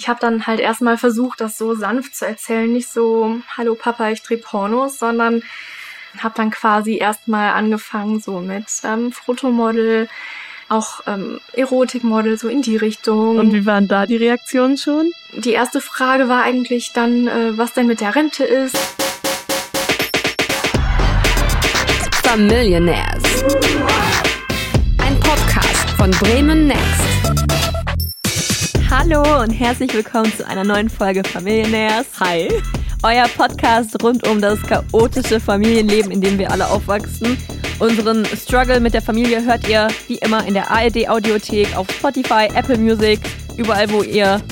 ich habe dann halt erstmal versucht, das so sanft zu erzählen, nicht so, hallo Papa, ich dreh Pornos, sondern habe dann quasi erstmal angefangen so mit ähm, Fotomodel, auch ähm, Erotikmodel, so in die Richtung. Und wie waren da die Reaktionen schon? Die erste Frage war eigentlich dann, äh, was denn mit der Rente ist. Familionaires. Ein Podcast von Bremen Next. Hallo und herzlich willkommen zu einer neuen Folge Familionaires. Hi. Euer Podcast rund um das chaotische Familienleben, in dem wir alle aufwachsen. Unseren Struggle mit der Familie hört ihr wie immer in der ARD Audiothek, auf Spotify, Apple Music, überall, wo ihr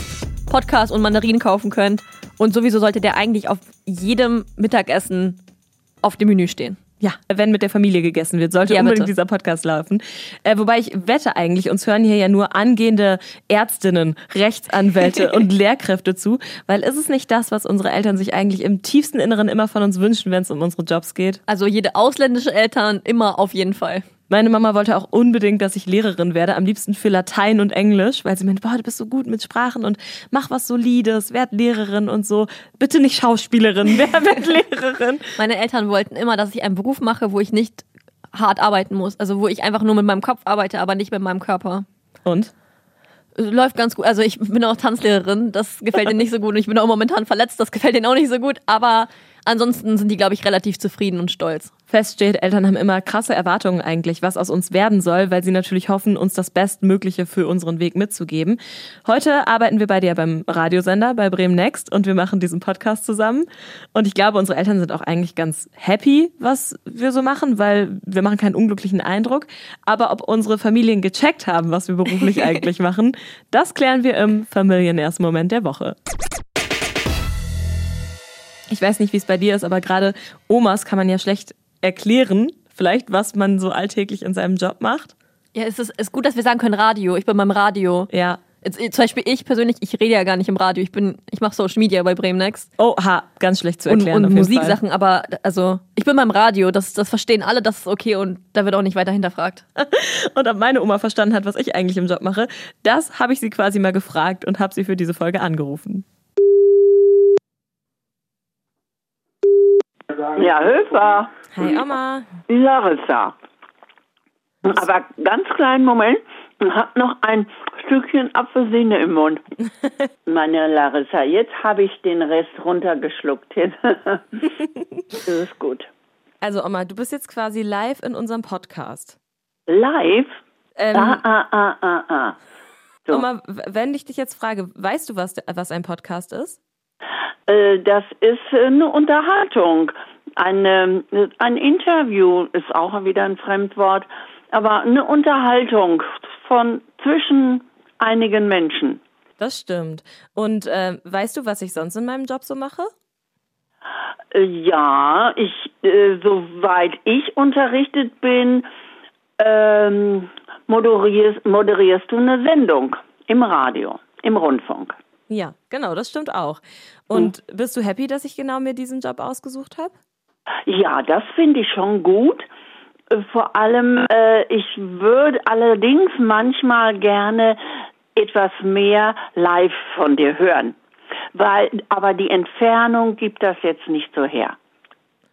Podcasts und Mandarinen kaufen könnt. Und sowieso sollte der eigentlich auf jedem Mittagessen auf dem Menü stehen. Ja, wenn mit der Familie gegessen wird, sollte ja, unbedingt bitte. dieser Podcast laufen. Äh, wobei ich wette eigentlich, uns hören hier ja nur angehende Ärztinnen, Rechtsanwälte und Lehrkräfte zu, weil ist es nicht das, was unsere Eltern sich eigentlich im tiefsten Inneren immer von uns wünschen, wenn es um unsere Jobs geht? Also jede ausländische Eltern immer auf jeden Fall. Meine Mama wollte auch unbedingt, dass ich Lehrerin werde, am liebsten für Latein und Englisch, weil sie meinte, boah, du bist so gut mit Sprachen und mach was Solides, werd Lehrerin und so. Bitte nicht Schauspielerin, wer wird Lehrerin? Meine Eltern wollten immer, dass ich einen Beruf mache, wo ich nicht hart arbeiten muss. Also wo ich einfach nur mit meinem Kopf arbeite, aber nicht mit meinem Körper. Und? Läuft ganz gut. Also ich bin auch Tanzlehrerin, das gefällt ihnen nicht so gut. Und ich bin auch momentan verletzt, das gefällt ihnen auch nicht so gut. Aber Ansonsten sind die, glaube ich, relativ zufrieden und stolz. Fest steht, Eltern haben immer krasse Erwartungen eigentlich, was aus uns werden soll, weil sie natürlich hoffen, uns das Bestmögliche für unseren Weg mitzugeben. Heute arbeiten wir bei dir beim Radiosender, bei Bremen Next und wir machen diesen Podcast zusammen. Und ich glaube, unsere Eltern sind auch eigentlich ganz happy, was wir so machen, weil wir machen keinen unglücklichen Eindruck. Aber ob unsere Familien gecheckt haben, was wir beruflich eigentlich machen, das klären wir im Familieners-Moment der Woche. Ich weiß nicht, wie es bei dir ist, aber gerade Omas kann man ja schlecht erklären, vielleicht, was man so alltäglich in seinem Job macht. Ja, es ist, ist gut, dass wir sagen können Radio. Ich bin beim Radio. Ja. Jetzt, zum Beispiel ich persönlich, ich rede ja gar nicht im Radio. Ich bin, ich mache Social Media bei Bremen Next. Oh, ha, ganz schlecht zu erklären. Und, und Musiksachen, aber also ich bin beim Radio. Das, das verstehen alle, das ist okay und da wird auch nicht weiter hinterfragt. und ob meine Oma verstanden hat, was ich eigentlich im Job mache, das habe ich sie quasi mal gefragt und habe sie für diese Folge angerufen. Ja, Höfer. Hi Oma. Larissa. Aber ganz kleinen Moment, ich habe noch ein Stückchen Apfelsine im Mund. Meine Larissa, jetzt habe ich den Rest runtergeschluckt. das ist gut. Also Oma, du bist jetzt quasi live in unserem Podcast. Live? Ähm, ah, ah, ah, ah, ah. So. Oma, wenn ich dich jetzt frage, weißt du, was, was ein Podcast ist? Äh, das ist eine Unterhaltung. Eine, ein Interview ist auch wieder ein Fremdwort, aber eine Unterhaltung von zwischen einigen Menschen. Das stimmt. Und äh, weißt du, was ich sonst in meinem Job so mache? Äh, ja, ich, äh, soweit ich unterrichtet bin, ähm, moderierst, moderierst du eine Sendung im Radio, im Rundfunk. Ja, genau, das stimmt auch. Und hm. bist du happy, dass ich genau mir diesen Job ausgesucht habe? Ja, das finde ich schon gut. Äh, vor allem, äh, ich würde allerdings manchmal gerne etwas mehr live von dir hören. Weil, aber die Entfernung gibt das jetzt nicht so her.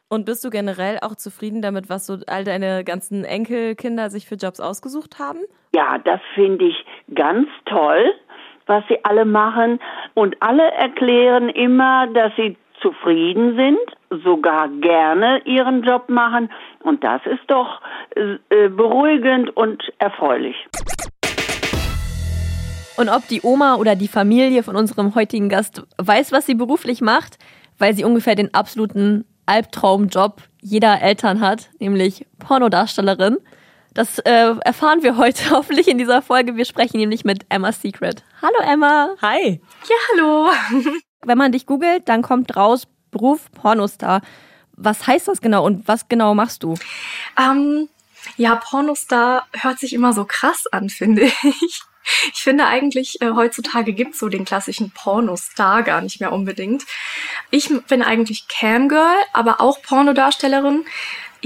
Und bist du generell auch zufrieden damit, was so all deine ganzen Enkelkinder sich für Jobs ausgesucht haben? Ja, das finde ich ganz toll was sie alle machen. Und alle erklären immer, dass sie zufrieden sind, sogar gerne ihren Job machen. Und das ist doch äh, beruhigend und erfreulich. Und ob die Oma oder die Familie von unserem heutigen Gast weiß, was sie beruflich macht, weil sie ungefähr den absoluten Albtraumjob jeder Eltern hat, nämlich Pornodarstellerin. Das äh, erfahren wir heute hoffentlich in dieser Folge. Wir sprechen nämlich mit Emma Secret. Hallo Emma. Hi. Ja, hallo. Wenn man dich googelt, dann kommt raus Beruf Pornostar. Was heißt das genau und was genau machst du? Ähm, ja, Pornostar hört sich immer so krass an, finde ich. Ich finde eigentlich, äh, heutzutage gibt's so den klassischen Pornostar gar nicht mehr unbedingt. Ich bin eigentlich Camgirl, aber auch Pornodarstellerin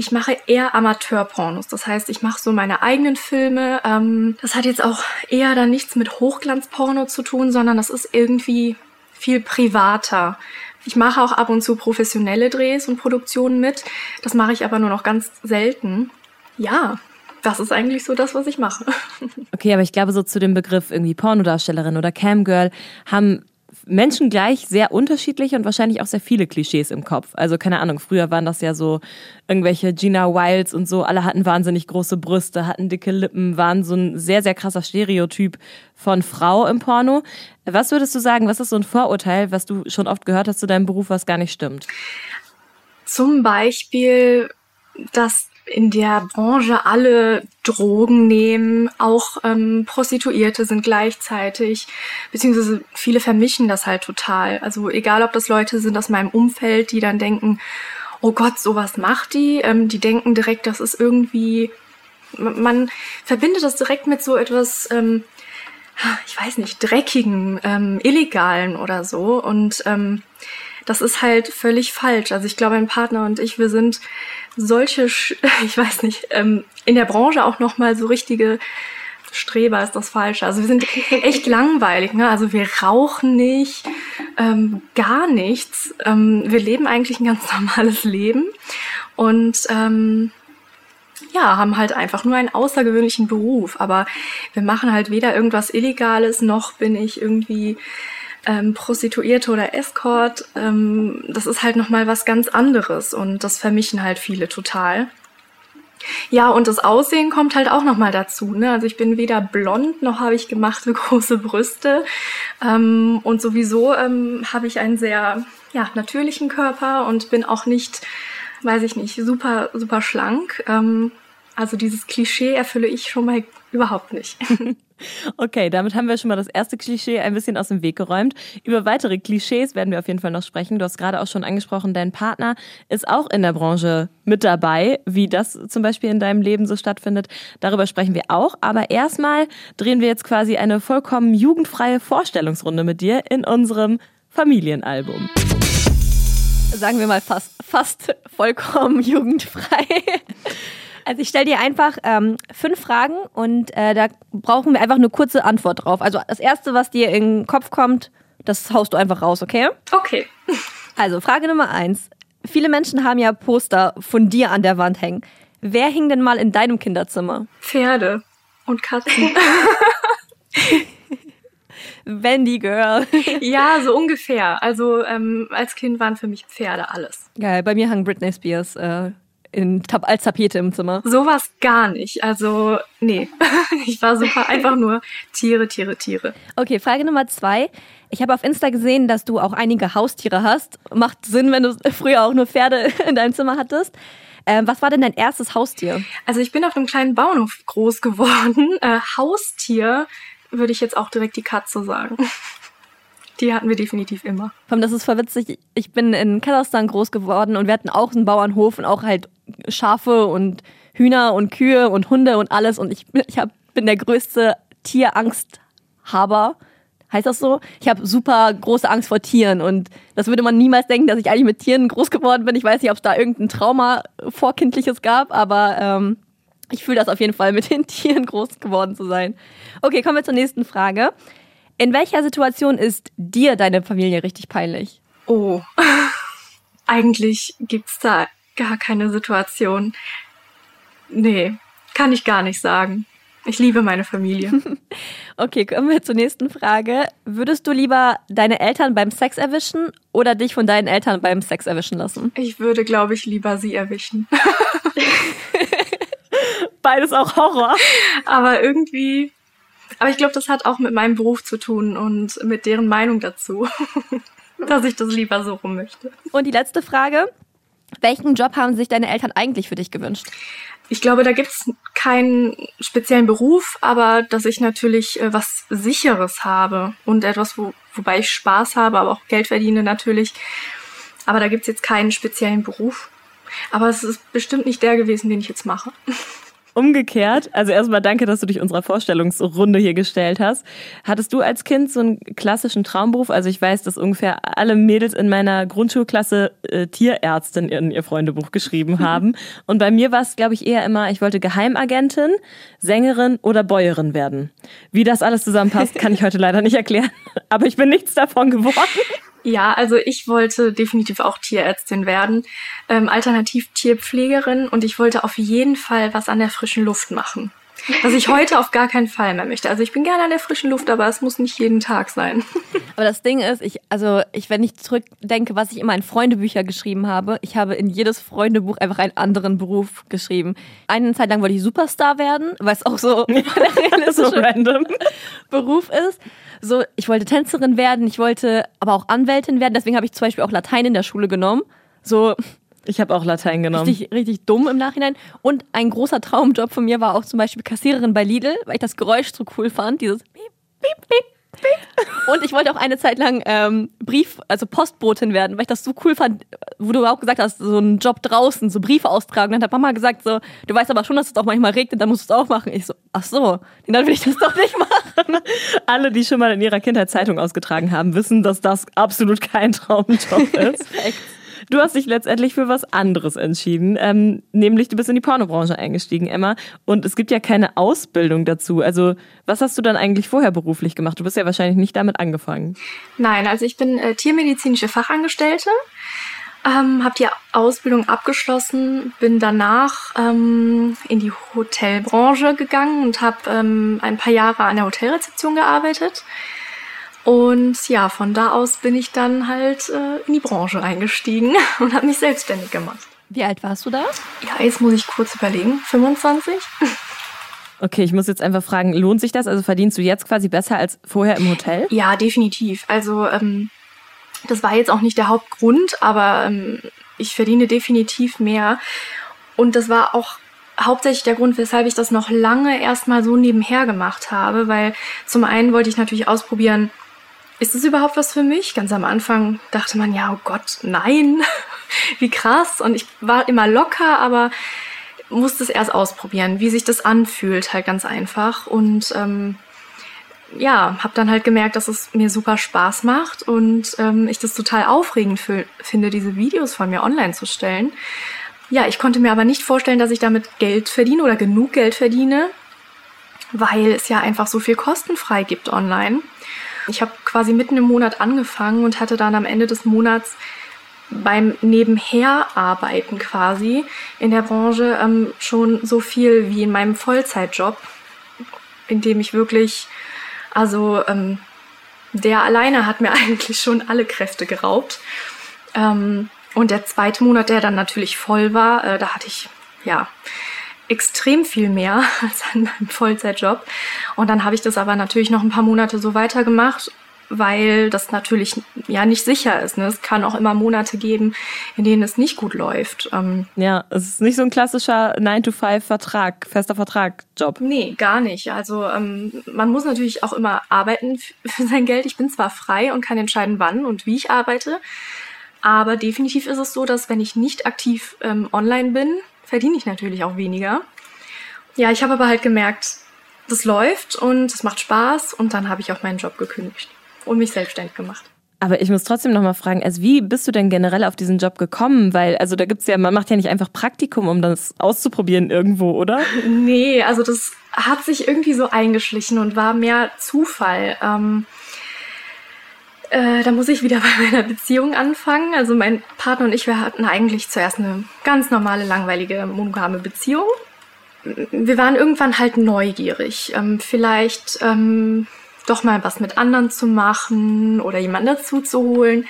ich mache eher Amateurpornos. Das heißt, ich mache so meine eigenen Filme. Ähm, das hat jetzt auch eher dann nichts mit Hochglanzporno zu tun, sondern das ist irgendwie viel privater. Ich mache auch ab und zu professionelle Drehs und Produktionen mit. Das mache ich aber nur noch ganz selten. Ja, das ist eigentlich so das, was ich mache. Okay, aber ich glaube, so zu dem Begriff irgendwie Pornodarstellerin oder Camgirl haben Menschen gleich sehr unterschiedliche und wahrscheinlich auch sehr viele Klischees im Kopf. Also keine Ahnung, früher waren das ja so irgendwelche Gina Wilds und so, alle hatten wahnsinnig große Brüste, hatten dicke Lippen, waren so ein sehr, sehr krasser Stereotyp von Frau im Porno. Was würdest du sagen, was ist so ein Vorurteil, was du schon oft gehört hast zu deinem Beruf, was gar nicht stimmt? Zum Beispiel, dass in der Branche alle Drogen nehmen, auch ähm, Prostituierte sind gleichzeitig, beziehungsweise viele vermischen das halt total. Also egal, ob das Leute sind aus meinem Umfeld, die dann denken, oh Gott, sowas macht die, ähm, die denken direkt, das ist irgendwie, man verbindet das direkt mit so etwas, ähm, ich weiß nicht, dreckigen, ähm, illegalen oder so und ähm, das ist halt völlig falsch. Also ich glaube, mein Partner und ich, wir sind solche, ich weiß nicht, ähm, in der Branche auch nochmal so richtige Streber ist das Falsche. Also wir sind echt langweilig. Ne? Also wir rauchen nicht, ähm, gar nichts. Ähm, wir leben eigentlich ein ganz normales Leben und ähm, ja, haben halt einfach nur einen außergewöhnlichen Beruf. Aber wir machen halt weder irgendwas Illegales, noch bin ich irgendwie ähm, Prostituierte oder Escort, ähm, das ist halt nochmal was ganz anderes und das vermischen halt viele total. Ja, und das Aussehen kommt halt auch nochmal dazu. Ne? Also ich bin weder blond noch habe ich gemachte große Brüste. Ähm, und sowieso ähm, habe ich einen sehr ja, natürlichen Körper und bin auch nicht, weiß ich nicht, super, super schlank. Ähm, also dieses Klischee erfülle ich schon mal überhaupt nicht. Okay, damit haben wir schon mal das erste Klischee ein bisschen aus dem Weg geräumt. Über weitere Klischees werden wir auf jeden Fall noch sprechen. Du hast gerade auch schon angesprochen, dein Partner ist auch in der Branche mit dabei, wie das zum Beispiel in deinem Leben so stattfindet. Darüber sprechen wir auch. Aber erstmal drehen wir jetzt quasi eine vollkommen jugendfreie Vorstellungsrunde mit dir in unserem Familienalbum. Sagen wir mal fast, fast vollkommen jugendfrei. Also ich stelle dir einfach ähm, fünf Fragen und äh, da brauchen wir einfach eine kurze Antwort drauf. Also das Erste, was dir in den Kopf kommt, das haust du einfach raus, okay? Okay. Also Frage Nummer eins. Viele Menschen haben ja Poster von dir an der Wand hängen. Wer hing denn mal in deinem Kinderzimmer? Pferde und Katzen. Wendy Girl. ja, so ungefähr. Also ähm, als Kind waren für mich Pferde alles. Geil, bei mir hang Britney Spears äh, in, als Tapete im Zimmer. Sowas gar nicht. Also, nee. ich war super einfach nur Tiere, Tiere, Tiere. Okay, Frage Nummer zwei. Ich habe auf Insta gesehen, dass du auch einige Haustiere hast. Macht Sinn, wenn du früher auch nur Pferde in deinem Zimmer hattest. Ähm, was war denn dein erstes Haustier? Also ich bin auf einem kleinen Bauernhof groß geworden. Äh, Haustier würde ich jetzt auch direkt die Katze sagen. Die hatten wir definitiv immer. Das ist verwitzig. Ich bin in Kasachstan groß geworden und wir hatten auch einen Bauernhof und auch halt Schafe und Hühner und Kühe und Hunde und alles. Und ich, ich hab, bin der größte Tierangsthaber. Heißt das so? Ich habe super große Angst vor Tieren und das würde man niemals denken, dass ich eigentlich mit Tieren groß geworden bin. Ich weiß nicht, ob es da irgendein Trauma vorkindliches gab, aber ähm, ich fühle das auf jeden Fall, mit den Tieren groß geworden zu sein. Okay, kommen wir zur nächsten Frage. In welcher Situation ist dir deine Familie richtig peinlich? Oh, eigentlich gibt's da gar keine Situation. Nee, kann ich gar nicht sagen. Ich liebe meine Familie. okay, kommen wir zur nächsten Frage. Würdest du lieber deine Eltern beim Sex erwischen oder dich von deinen Eltern beim Sex erwischen lassen? Ich würde, glaube ich, lieber sie erwischen. Beides auch Horror. Aber irgendwie, aber ich glaube, das hat auch mit meinem Beruf zu tun und mit deren Meinung dazu, dass ich das lieber so rum möchte. Und die letzte Frage. Welchen Job haben sich deine Eltern eigentlich für dich gewünscht? Ich glaube, da gibt's keinen speziellen Beruf, aber dass ich natürlich äh, was Sicheres habe und etwas, wo, wobei ich Spaß habe, aber auch Geld verdiene natürlich. Aber da gibt's jetzt keinen speziellen Beruf. Aber es ist bestimmt nicht der gewesen, den ich jetzt mache. Umgekehrt, also erstmal danke, dass du dich unserer Vorstellungsrunde hier gestellt hast. Hattest du als Kind so einen klassischen Traumberuf? Also ich weiß, dass ungefähr alle Mädels in meiner Grundschulklasse äh, Tierärztin in ihr Freundebuch geschrieben haben. Und bei mir war es, glaube ich, eher immer, ich wollte Geheimagentin, Sängerin oder Bäuerin werden. Wie das alles zusammenpasst, kann ich heute leider nicht erklären. Aber ich bin nichts davon geworden. Ja, also ich wollte definitiv auch Tierärztin werden, ähm, alternativ Tierpflegerin und ich wollte auf jeden Fall was an der frischen Luft machen. Was ich heute auf gar keinen Fall mehr möchte. Also ich bin gerne an der frischen Luft, aber es muss nicht jeden Tag sein. Aber das Ding ist, ich, also ich, wenn ich zurückdenke, was ich immer in Freundebücher geschrieben habe, ich habe in jedes Freundebuch einfach einen anderen Beruf geschrieben. Eine Zeit lang wollte ich Superstar werden, weil es auch so realistische so random. Beruf ist. So, ich wollte Tänzerin werden, ich wollte aber auch Anwältin werden, deswegen habe ich zum Beispiel auch Latein in der Schule genommen. So, Ich habe auch Latein genommen. richtig, richtig dumm im Nachhinein. Und ein großer Traumjob von mir war auch zum Beispiel Kassiererin bei Lidl, weil ich das Geräusch so cool fand, dieses Piep, Piep, Piep, Piep. Und ich wollte auch eine Zeit lang ähm, Brief, also Postbotin werden, weil ich das so cool fand, wo du auch gesagt hast, so ein Job draußen, so Briefe austragen. Dann hat Mama gesagt so, du weißt aber schon, dass es auch manchmal regnet, dann musst du es auch machen. Ich so, ach so, dann will ich das doch nicht machen. Alle, die schon mal in ihrer Kindheit Zeitung ausgetragen haben, wissen, dass das absolut kein Traumjob ist. Du hast dich letztendlich für was anderes entschieden, ähm, nämlich du bist in die Pornobranche eingestiegen, Emma. Und es gibt ja keine Ausbildung dazu. Also was hast du dann eigentlich vorher beruflich gemacht? Du bist ja wahrscheinlich nicht damit angefangen. Nein, also ich bin äh, tiermedizinische Fachangestellte, ähm, habe die Ausbildung abgeschlossen, bin danach ähm, in die Hotelbranche gegangen und habe ähm, ein paar Jahre an der Hotelrezeption gearbeitet. Und ja, von da aus bin ich dann halt äh, in die Branche eingestiegen und habe mich selbstständig gemacht. Wie alt warst du da? Ja, jetzt muss ich kurz überlegen. 25? Okay, ich muss jetzt einfach fragen, lohnt sich das? Also verdienst du jetzt quasi besser als vorher im Hotel? Ja, definitiv. Also ähm, das war jetzt auch nicht der Hauptgrund, aber ähm, ich verdiene definitiv mehr. Und das war auch hauptsächlich der Grund, weshalb ich das noch lange erstmal so nebenher gemacht habe, weil zum einen wollte ich natürlich ausprobieren, ist es überhaupt was für mich? Ganz am Anfang dachte man, ja, oh Gott, nein, wie krass. Und ich war immer locker, aber musste es erst ausprobieren, wie sich das anfühlt, halt ganz einfach. Und ähm, ja, habe dann halt gemerkt, dass es mir super Spaß macht und ähm, ich das total aufregend finde, diese Videos von mir online zu stellen. Ja, ich konnte mir aber nicht vorstellen, dass ich damit Geld verdiene oder genug Geld verdiene, weil es ja einfach so viel kostenfrei gibt online. Ich habe quasi mitten im Monat angefangen und hatte dann am Ende des Monats beim Nebenherarbeiten quasi in der Branche ähm, schon so viel wie in meinem Vollzeitjob, in dem ich wirklich, also ähm, der alleine hat mir eigentlich schon alle Kräfte geraubt. Ähm, und der zweite Monat, der dann natürlich voll war, äh, da hatte ich ja extrem viel mehr als an meinem Vollzeitjob. Und dann habe ich das aber natürlich noch ein paar Monate so weitergemacht, weil das natürlich ja nicht sicher ist. Ne? Es kann auch immer Monate geben, in denen es nicht gut läuft. Ähm, Ja, es ist nicht so ein klassischer 9-to-5-Vertrag, fester Vertrag-Job. Nee, gar nicht. Also ähm, man muss natürlich auch immer arbeiten für sein Geld. Ich bin zwar frei und kann entscheiden, wann und wie ich arbeite, aber definitiv ist es so, dass wenn ich nicht aktiv ähm, online bin, verdiene ich natürlich auch weniger. Ja, ich habe aber halt gemerkt, das läuft und es macht Spaß und dann habe ich auch meinen Job gekündigt und mich selbstständig gemacht. Aber ich muss trotzdem noch mal fragen, also wie bist du denn generell auf diesen Job gekommen? Weil, also da gibt's ja, man macht ja nicht einfach Praktikum, um das auszuprobieren irgendwo, oder? Nee, also das hat sich irgendwie so eingeschlichen und war mehr Zufall. Ähm, äh, da muss ich wieder bei meiner Beziehung anfangen. Also mein Partner und ich, wir hatten eigentlich zuerst eine ganz normale, langweilige, monogame Beziehung. Wir waren irgendwann halt neugierig, ähm, vielleicht ähm, doch mal was mit anderen zu machen oder jemanden dazu zu holen.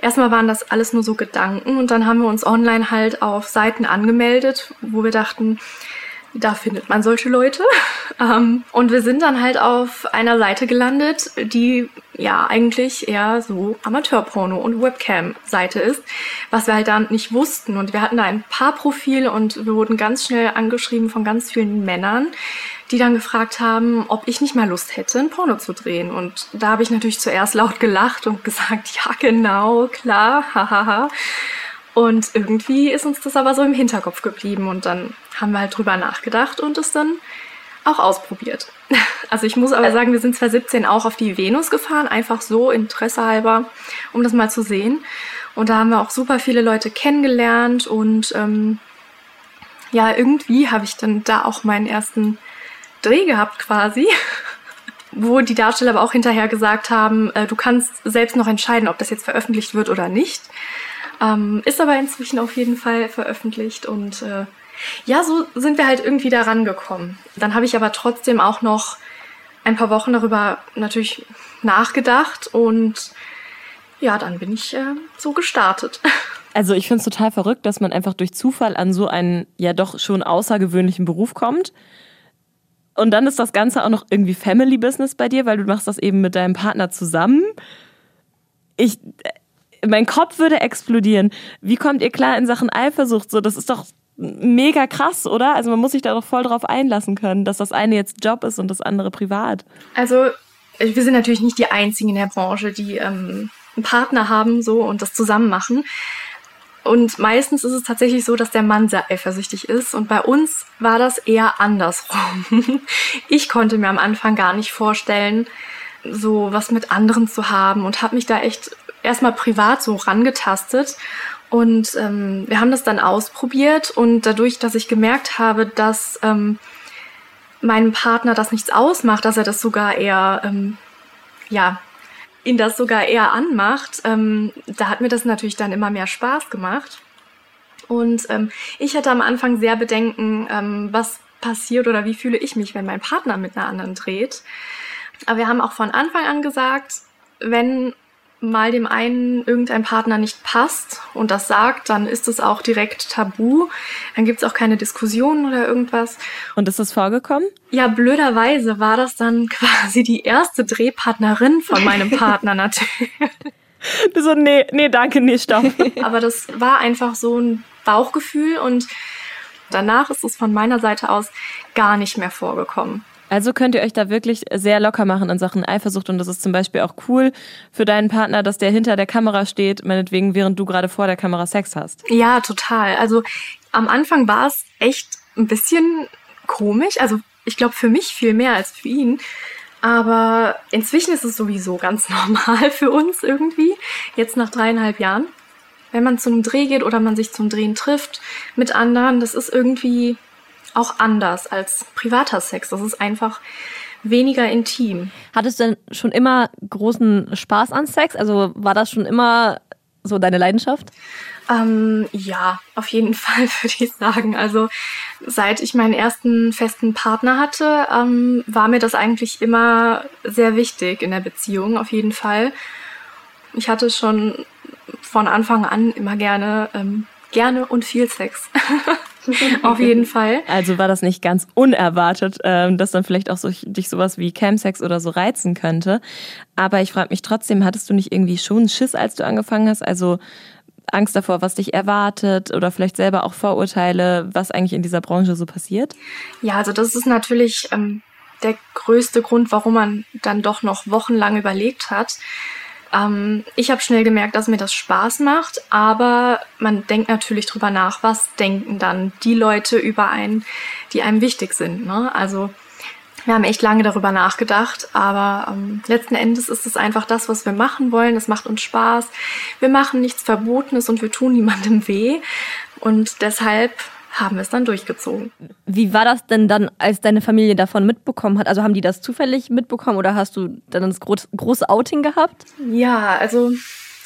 Erstmal waren das alles nur so Gedanken und dann haben wir uns online halt auf Seiten angemeldet, wo wir dachten, da findet man solche Leute. Ähm, und wir sind dann halt auf einer Seite gelandet, die ja eigentlich eher so Amateurporno und Webcam-Seite ist, was wir halt dann nicht wussten. Und wir hatten da ein paar Profile und wir wurden ganz schnell angeschrieben von ganz vielen Männern, die dann gefragt haben, ob ich nicht mal Lust hätte, ein Porno zu drehen. Und da habe ich natürlich zuerst laut gelacht und gesagt, ja genau, klar, hahaha. Und irgendwie ist uns das aber so im Hinterkopf geblieben und dann haben wir halt drüber nachgedacht und es dann auch ausprobiert. Also ich muss aber sagen, wir sind 2017 auch auf die Venus gefahren, einfach so Interesse halber, um das mal zu sehen. Und da haben wir auch super viele Leute kennengelernt und ähm, ja, irgendwie habe ich dann da auch meinen ersten Dreh gehabt quasi, wo die Darsteller aber auch hinterher gesagt haben, äh, du kannst selbst noch entscheiden, ob das jetzt veröffentlicht wird oder nicht. Ähm, ist aber inzwischen auf jeden Fall veröffentlicht und äh, ja, so sind wir halt irgendwie da rangekommen. Dann habe ich aber trotzdem auch noch ein paar Wochen darüber natürlich nachgedacht und ja, dann bin ich äh, so gestartet. Also ich finde es total verrückt, dass man einfach durch Zufall an so einen ja doch schon außergewöhnlichen Beruf kommt. Und dann ist das Ganze auch noch irgendwie Family Business bei dir, weil du machst das eben mit deinem Partner zusammen. Ich, mein Kopf würde explodieren. Wie kommt ihr klar in Sachen Eifersucht? So, das ist doch mega krass, oder? Also man muss sich da doch voll drauf einlassen können, dass das eine jetzt Job ist und das andere privat. Also wir sind natürlich nicht die einzigen in der Branche, die ähm, einen Partner haben so und das zusammen machen. Und meistens ist es tatsächlich so, dass der Mann sehr eifersüchtig ist. Und bei uns war das eher andersrum. Ich konnte mir am Anfang gar nicht vorstellen, so was mit anderen zu haben und habe mich da echt erstmal privat so rangetastet. Und ähm, wir haben das dann ausprobiert und dadurch, dass ich gemerkt habe, dass ähm, meinem Partner das nichts ausmacht, dass er das sogar eher, ähm, ja, ihn das sogar eher anmacht, ähm, da hat mir das natürlich dann immer mehr Spaß gemacht. Und ähm, ich hatte am Anfang sehr Bedenken, ähm, was passiert oder wie fühle ich mich, wenn mein Partner mit einer anderen dreht. Aber wir haben auch von Anfang an gesagt, wenn mal dem einen irgendein Partner nicht passt und das sagt, dann ist es auch direkt tabu. Dann gibt es auch keine Diskussionen oder irgendwas. Und ist das vorgekommen? Ja, blöderweise war das dann quasi die erste Drehpartnerin von meinem Partner natürlich. So, nee, nee, danke, nee, stopp. Aber das war einfach so ein Bauchgefühl und danach ist es von meiner Seite aus gar nicht mehr vorgekommen. Also könnt ihr euch da wirklich sehr locker machen in Sachen Eifersucht und das ist zum Beispiel auch cool für deinen Partner, dass der hinter der Kamera steht, meinetwegen, während du gerade vor der Kamera Sex hast. Ja, total. Also am Anfang war es echt ein bisschen komisch. Also ich glaube für mich viel mehr als für ihn. Aber inzwischen ist es sowieso ganz normal für uns irgendwie, jetzt nach dreieinhalb Jahren. Wenn man zu einem Dreh geht oder man sich zum Drehen trifft mit anderen, das ist irgendwie auch anders als privater Sex. Das ist einfach weniger intim. Hattest du denn schon immer großen Spaß an Sex? Also war das schon immer so deine Leidenschaft? Ähm, ja, auf jeden Fall würde ich sagen. Also seit ich meinen ersten festen Partner hatte, ähm, war mir das eigentlich immer sehr wichtig in der Beziehung, auf jeden Fall. Ich hatte schon von Anfang an immer gerne, ähm, gerne und viel Sex. Auf jeden Fall. Also war das nicht ganz unerwartet, ähm, dass dann vielleicht auch so, dich sowas wie Camsex oder so reizen könnte. Aber ich frage mich trotzdem, hattest du nicht irgendwie schon Schiss, als du angefangen hast? Also Angst davor, was dich erwartet oder vielleicht selber auch Vorurteile, was eigentlich in dieser Branche so passiert? Ja, also das ist natürlich ähm, der größte Grund, warum man dann doch noch wochenlang überlegt hat. Ähm, ich habe schnell gemerkt, dass mir das Spaß macht, aber man denkt natürlich drüber nach, was denken dann die Leute über einen, die einem wichtig sind. Ne? Also wir haben echt lange darüber nachgedacht, aber ähm, letzten Endes ist es einfach das, was wir machen wollen. Es macht uns Spaß. Wir machen nichts Verbotenes und wir tun niemandem weh. Und deshalb haben wir es dann durchgezogen. Wie war das denn dann, als deine Familie davon mitbekommen hat? Also haben die das zufällig mitbekommen oder hast du dann das große Outing gehabt? Ja, also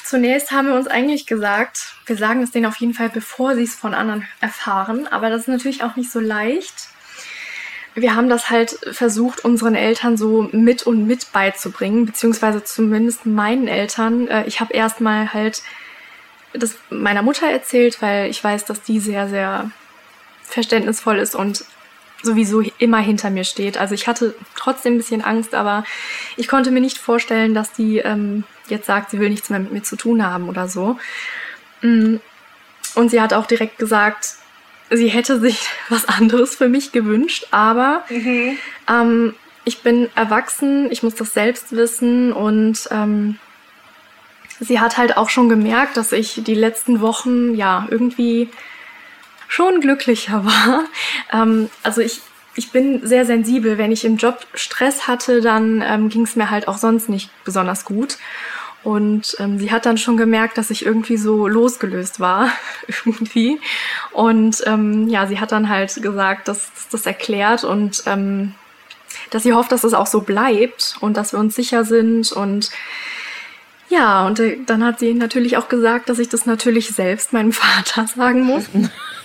zunächst haben wir uns eigentlich gesagt, wir sagen es denen auf jeden Fall, bevor sie es von anderen erfahren. Aber das ist natürlich auch nicht so leicht. Wir haben das halt versucht, unseren Eltern so mit und mit beizubringen, beziehungsweise zumindest meinen Eltern. Äh, ich habe erstmal halt das meiner Mutter erzählt, weil ich weiß, dass die sehr, sehr verständnisvoll ist und sowieso immer hinter mir steht. Also ich hatte trotzdem ein bisschen Angst, aber ich konnte mir nicht vorstellen, dass die ähm, jetzt sagt, sie will nichts mehr mit mir zu tun haben oder so. Mm. Und sie hat auch direkt gesagt, sie hätte sich was anderes für mich gewünscht, aber mhm. ähm, ich bin erwachsen, ich muss das selbst wissen und ähm, sie hat halt auch schon gemerkt, dass ich die letzten Wochen ja irgendwie schon glücklicher war. Ähm, also ich, ich bin sehr sensibel. Wenn ich im Job Stress hatte, dann ähm, ging es mir halt auch sonst nicht besonders gut. Und ähm, sie hat dann schon gemerkt, dass ich irgendwie so losgelöst war, irgendwie. Und ähm, ja, sie hat dann halt gesagt, dass, dass das erklärt und ähm, dass sie hofft, dass es auch so bleibt und dass wir uns sicher sind und ja, und äh, dann hat sie natürlich auch gesagt, dass ich das natürlich selbst meinem Vater sagen muss.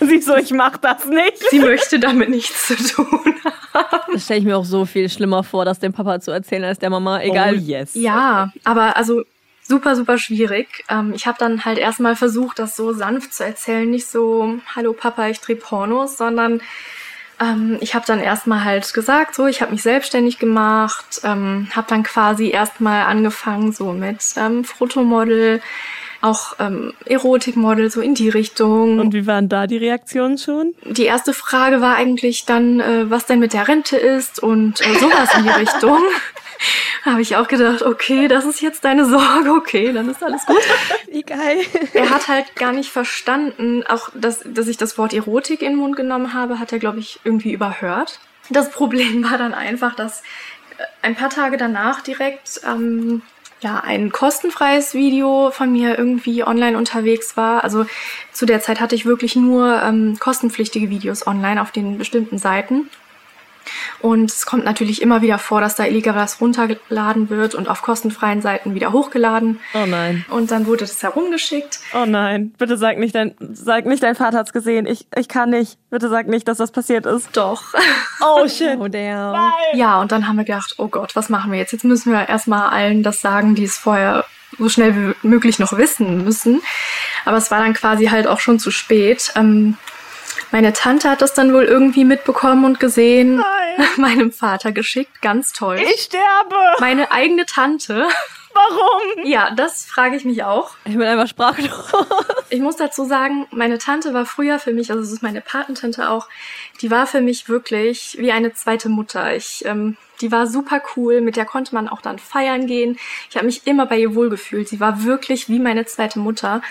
Sie so, ich mach das nicht. Sie möchte damit nichts zu tun haben. Das stelle ich mir auch so viel schlimmer vor, das dem Papa zu erzählen als der Mama. Egal. Oh yes. Ja, aber also super, super schwierig. Ähm, ich habe dann halt erstmal versucht, das so sanft zu erzählen. Nicht so, hallo Papa, ich drehe Pornos, sondern ähm, ich habe dann erstmal halt gesagt, so, ich habe mich selbstständig gemacht, ähm, habe dann quasi erstmal angefangen so mit ähm, Fotomodel, auch ähm, Erotikmodel, so in die Richtung. Und wie waren da die Reaktionen schon? Die erste Frage war eigentlich dann, äh, was denn mit der Rente ist und äh, sowas in die Richtung. habe ich auch gedacht, okay, das ist jetzt deine Sorge, okay, dann ist alles gut. Wie geil. Er hat halt gar nicht verstanden, auch dass, dass ich das Wort Erotik in den Mund genommen habe, hat er, glaube ich, irgendwie überhört. Das Problem war dann einfach, dass äh, ein paar Tage danach direkt ähm, ja, ein kostenfreies Video von mir irgendwie online unterwegs war. Also zu der Zeit hatte ich wirklich nur ähm, kostenpflichtige Videos online auf den bestimmten Seiten. Und es kommt natürlich immer wieder vor, dass da illegal was runtergeladen wird und auf kostenfreien Seiten wieder hochgeladen. Oh nein. Und dann wurde das herumgeschickt. Oh nein. Bitte sag nicht, dein, sag nicht, dein Vater hat's gesehen. Ich, ich kann nicht. Bitte sag nicht, dass das passiert ist. Doch. Oh shit. Oh, der. Ja, und dann haben wir gedacht, oh Gott, was machen wir jetzt? Jetzt müssen wir erstmal allen das sagen, die es vorher so schnell wie möglich noch wissen müssen. Aber es war dann quasi halt auch schon zu spät. Ähm, meine Tante hat das dann wohl irgendwie mitbekommen und gesehen. Nein. Meinem Vater geschickt. Ganz toll. Ich sterbe. Meine eigene Tante. Warum? Ja, das frage ich mich auch. Ich bin einfach sprachlos. Ich muss dazu sagen, meine Tante war früher für mich, also es ist meine Patentante auch, die war für mich wirklich wie eine zweite Mutter. Ich, ähm, die war super cool, mit der konnte man auch dann feiern gehen. Ich habe mich immer bei ihr wohlgefühlt. Sie war wirklich wie meine zweite Mutter.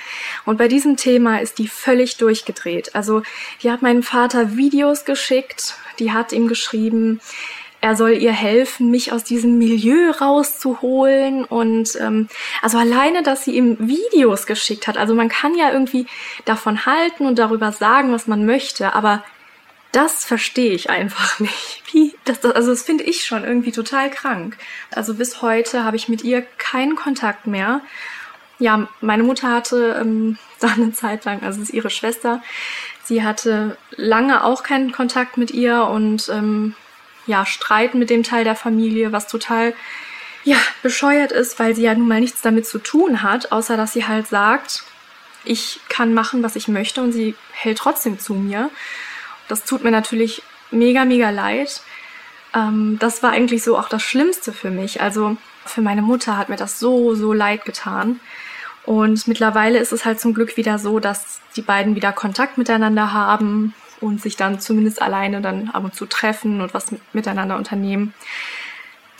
Und bei diesem Thema ist die völlig durchgedreht. Also die hat meinem Vater Videos geschickt, die hat ihm geschrieben, er soll ihr helfen, mich aus diesem Milieu rauszuholen. Und ähm, also alleine, dass sie ihm Videos geschickt hat. Also man kann ja irgendwie davon halten und darüber sagen, was man möchte, aber das verstehe ich einfach nicht. Wie, das, das, also das finde ich schon irgendwie total krank. Also bis heute habe ich mit ihr keinen Kontakt mehr. Ja, meine Mutter hatte ähm, da eine Zeit lang, also es ist ihre Schwester, sie hatte lange auch keinen Kontakt mit ihr und ähm, ja, streiten mit dem Teil der Familie, was total ja, bescheuert ist, weil sie ja nun mal nichts damit zu tun hat, außer dass sie halt sagt, ich kann machen, was ich möchte und sie hält trotzdem zu mir. Das tut mir natürlich mega, mega leid. Ähm, das war eigentlich so auch das Schlimmste für mich. Also für meine Mutter hat mir das so, so leid getan. Und mittlerweile ist es halt zum Glück wieder so, dass die beiden wieder Kontakt miteinander haben und sich dann zumindest alleine dann ab und zu treffen und was miteinander unternehmen.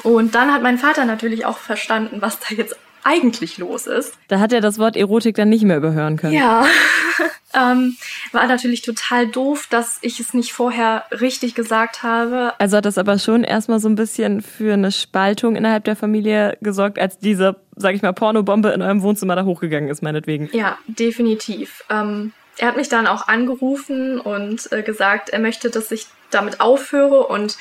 Und dann hat mein Vater natürlich auch verstanden, was da jetzt eigentlich los ist. Da hat er das Wort Erotik dann nicht mehr überhören können. Ja, ähm, war natürlich total doof, dass ich es nicht vorher richtig gesagt habe. Also hat das aber schon erstmal so ein bisschen für eine Spaltung innerhalb der Familie gesorgt, als diese, sag ich mal, Pornobombe in eurem Wohnzimmer da hochgegangen ist, meinetwegen. Ja, definitiv. Ähm, er hat mich dann auch angerufen und äh, gesagt, er möchte, dass ich damit aufhöre und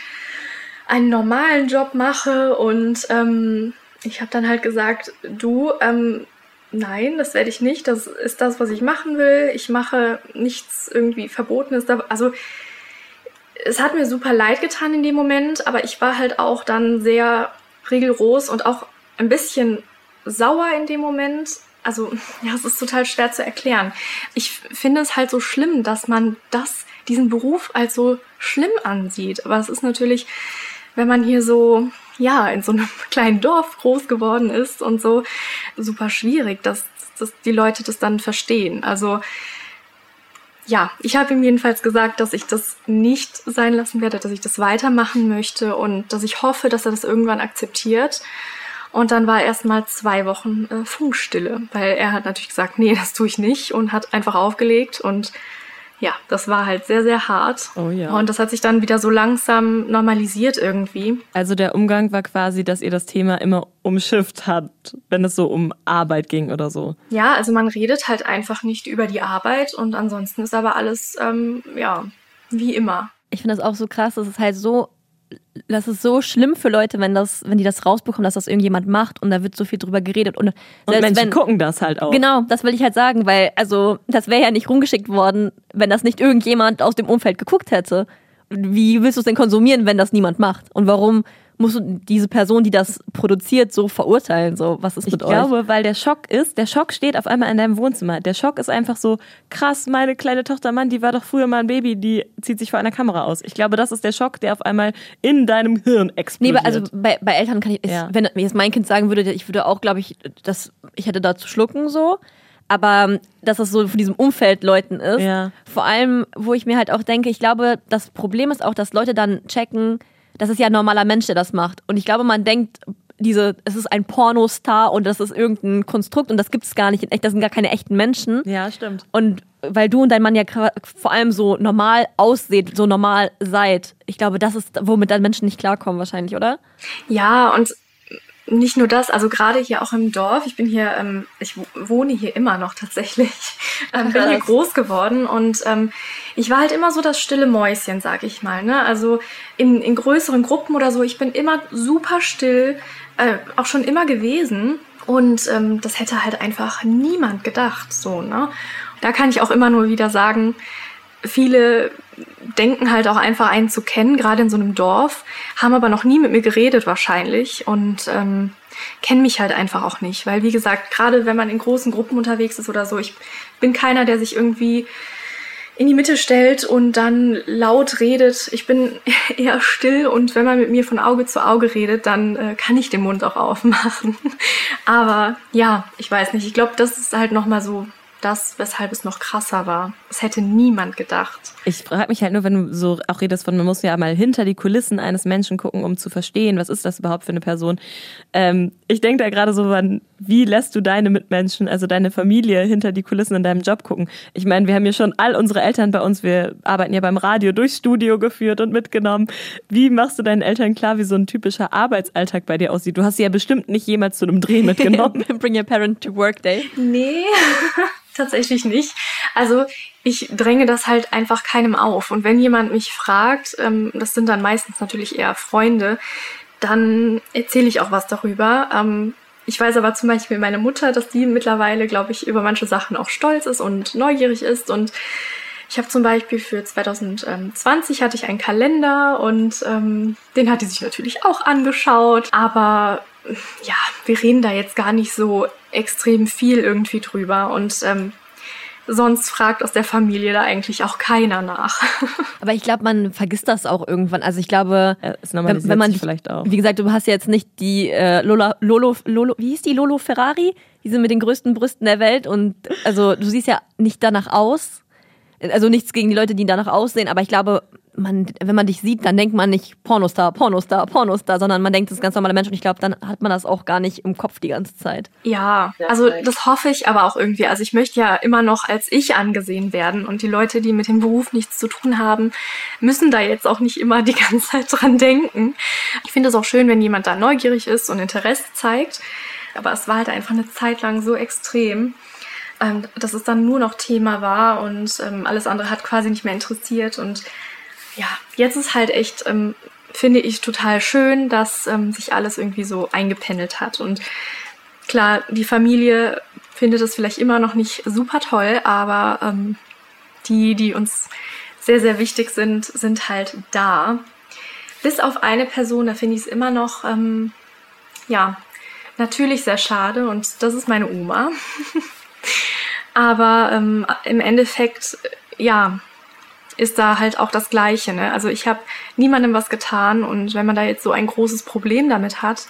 einen normalen Job mache und ähm, ich habe dann halt gesagt, du, ähm, nein, das werde ich nicht. Das ist das, was ich machen will. Ich mache nichts irgendwie Verbotenes. Also es hat mir super leid getan in dem Moment, aber ich war halt auch dann sehr rigoros und auch ein bisschen sauer in dem Moment. Also ja, es ist total schwer zu erklären. Ich finde es halt so schlimm, dass man das, diesen Beruf als so schlimm ansieht. Aber es ist natürlich, wenn man hier so ja, in so einem kleinen Dorf groß geworden ist und so, super schwierig, dass, dass die Leute das dann verstehen. Also ja, ich habe ihm jedenfalls gesagt, dass ich das nicht sein lassen werde, dass ich das weitermachen möchte und dass ich hoffe, dass er das irgendwann akzeptiert. Und dann war erstmal zwei Wochen äh, Funkstille, weil er hat natürlich gesagt, nee, das tue ich nicht und hat einfach aufgelegt und ja, das war halt sehr, sehr hart. Oh ja. Und das hat sich dann wieder so langsam normalisiert irgendwie. Also der Umgang war quasi, dass ihr das Thema immer umschifft habt, wenn es so um Arbeit ging oder so. Ja, also man redet halt einfach nicht über die Arbeit und ansonsten ist aber alles, ähm, ja, wie immer. Ich finde das auch so krass, dass es halt so das ist so schlimm für Leute, wenn das, wenn die das rausbekommen, dass das irgendjemand macht und da wird so viel drüber geredet und, und Menschen wenn, gucken das halt auch. Genau, das will ich halt sagen, weil also das wäre ja nicht rumgeschickt worden, wenn das nicht irgendjemand aus dem Umfeld geguckt hätte. Wie willst du es denn konsumieren, wenn das niemand macht? Und warum musst du diese Person, die das produziert, so verurteilen? So, was ist ich mit euch? Ich glaube, weil der Schock ist, der Schock steht auf einmal in deinem Wohnzimmer. Der Schock ist einfach so, krass, meine kleine Tochter, Mann, die war doch früher mal ein Baby, die zieht sich vor einer Kamera aus. Ich glaube, das ist der Schock, der auf einmal in deinem Hirn explodiert. Nee, also bei, bei Eltern kann ich, ja. wenn jetzt mein Kind sagen würde, ich würde auch, glaube ich, das, ich hätte da zu schlucken so aber ähm, dass das so von diesem Umfeld Leuten ist. Ja. Vor allem, wo ich mir halt auch denke, ich glaube, das Problem ist auch, dass Leute dann checken, das ist ja ein normaler Mensch, der das macht. Und ich glaube, man denkt, diese, es ist ein Pornostar und das ist irgendein Konstrukt und das gibt es gar nicht in echt, das sind gar keine echten Menschen. Ja, stimmt. Und weil du und dein Mann ja vor allem so normal ausseht, so normal seid, ich glaube, das ist, womit dann Menschen nicht klarkommen wahrscheinlich, oder? Ja, und nicht nur das, also gerade hier auch im Dorf, ich bin hier, ähm, ich wohne hier immer noch tatsächlich, ähm, bin hier groß geworden und ähm, ich war halt immer so das stille Mäuschen, sag ich mal. Ne? Also in, in größeren Gruppen oder so, ich bin immer super still, äh, auch schon immer gewesen. Und ähm, das hätte halt einfach niemand gedacht. So, ne? Da kann ich auch immer nur wieder sagen, viele denken halt auch einfach einen zu kennen, gerade in so einem Dorf, haben aber noch nie mit mir geredet wahrscheinlich und ähm, kennen mich halt einfach auch nicht. Weil, wie gesagt, gerade wenn man in großen Gruppen unterwegs ist oder so, ich bin keiner, der sich irgendwie in die Mitte stellt und dann laut redet. Ich bin eher still und wenn man mit mir von Auge zu Auge redet, dann äh, kann ich den Mund auch aufmachen. Aber ja, ich weiß nicht. Ich glaube, das ist halt nochmal so das, weshalb es noch krasser war. Es hätte niemand gedacht. Ich frage mich halt nur, wenn du so auch redest von, man muss ja mal hinter die Kulissen eines Menschen gucken, um zu verstehen, was ist das überhaupt für eine Person. Ähm, ich denke da gerade so an, wie lässt du deine Mitmenschen, also deine Familie hinter die Kulissen in deinem Job gucken? Ich meine, wir haben ja schon all unsere Eltern bei uns, wir arbeiten ja beim Radio durchs Studio geführt und mitgenommen. Wie machst du deinen Eltern klar, wie so ein typischer Arbeitsalltag bei dir aussieht? Du hast sie ja bestimmt nicht jemals zu einem Dreh mitgenommen. Bring your parent to work day. Nee. tatsächlich nicht. Also ich dränge das halt einfach keinem auf. Und wenn jemand mich fragt, ähm, das sind dann meistens natürlich eher Freunde, dann erzähle ich auch was darüber. Ähm, ich weiß aber zum Beispiel meine Mutter, dass die mittlerweile, glaube ich, über manche Sachen auch stolz ist und neugierig ist. Und ich habe zum Beispiel für 2020 hatte ich einen Kalender und ähm, den hat die sich natürlich auch angeschaut. Aber ja, wir reden da jetzt gar nicht so extrem viel irgendwie drüber und ähm, sonst fragt aus der Familie da eigentlich auch keiner nach. Aber ich glaube, man vergisst das auch irgendwann. Also ich glaube, ja, wenn, wenn, man vielleicht auch. Wie gesagt, du hast jetzt nicht die äh, Lola, Lolo, Lolo, wie hieß die Lolo Ferrari? Die sind mit den größten Brüsten der Welt und also du siehst ja nicht danach aus. Also nichts gegen die Leute, die danach aussehen, aber ich glaube, man, wenn man dich sieht, dann denkt man nicht Pornostar, Pornostar, Pornostar, sondern man denkt, das ist ein ganz normaler Mensch und ich glaube, dann hat man das auch gar nicht im Kopf die ganze Zeit. Ja, also das hoffe ich aber auch irgendwie. Also ich möchte ja immer noch als ich angesehen werden und die Leute, die mit dem Beruf nichts zu tun haben, müssen da jetzt auch nicht immer die ganze Zeit dran denken. Ich finde es auch schön, wenn jemand da neugierig ist und Interesse zeigt, aber es war halt einfach eine Zeit lang so extrem ähm, dass es dann nur noch Thema war und ähm, alles andere hat quasi nicht mehr interessiert und ja, jetzt ist halt echt, ähm, finde ich, total schön, dass ähm, sich alles irgendwie so eingependelt hat. Und klar, die Familie findet es vielleicht immer noch nicht super toll, aber ähm, die, die uns sehr, sehr wichtig sind, sind halt da. Bis auf eine Person, da finde ich es immer noch, ähm, ja, natürlich sehr schade und das ist meine Oma. aber ähm, im Endeffekt, ja, ist da halt auch das Gleiche. Ne? Also ich habe niemandem was getan und wenn man da jetzt so ein großes Problem damit hat,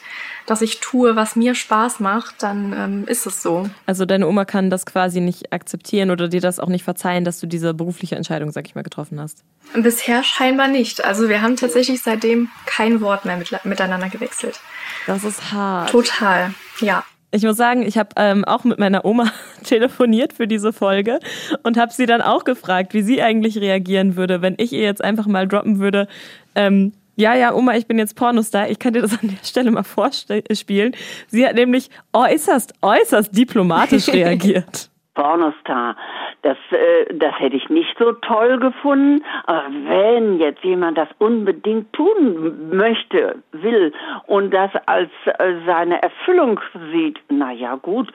dass ich tue, was mir Spaß macht, dann ähm, ist es so. Also deine Oma kann das quasi nicht akzeptieren oder dir das auch nicht verzeihen, dass du diese berufliche Entscheidung, sag ich mal, getroffen hast? Bisher scheinbar nicht. Also wir haben tatsächlich seitdem kein Wort mehr mit, miteinander gewechselt. Das ist hart. Total, ja. Ich muss sagen, ich habe ähm, auch mit meiner Oma telefoniert für diese Folge und habe sie dann auch gefragt, wie sie eigentlich reagieren würde, wenn ich ihr jetzt einfach mal droppen würde, ähm, ja, ja, Oma, ich bin jetzt Pornostar. Ich kann dir das an der Stelle mal vorspielen. Sie hat nämlich äußerst, äußerst diplomatisch reagiert. Pornostar. Das, äh, das hätte ich nicht so toll gefunden. Aber wenn jetzt jemand das unbedingt tun möchte, will und das als äh, seine Erfüllung sieht, na ja, gut,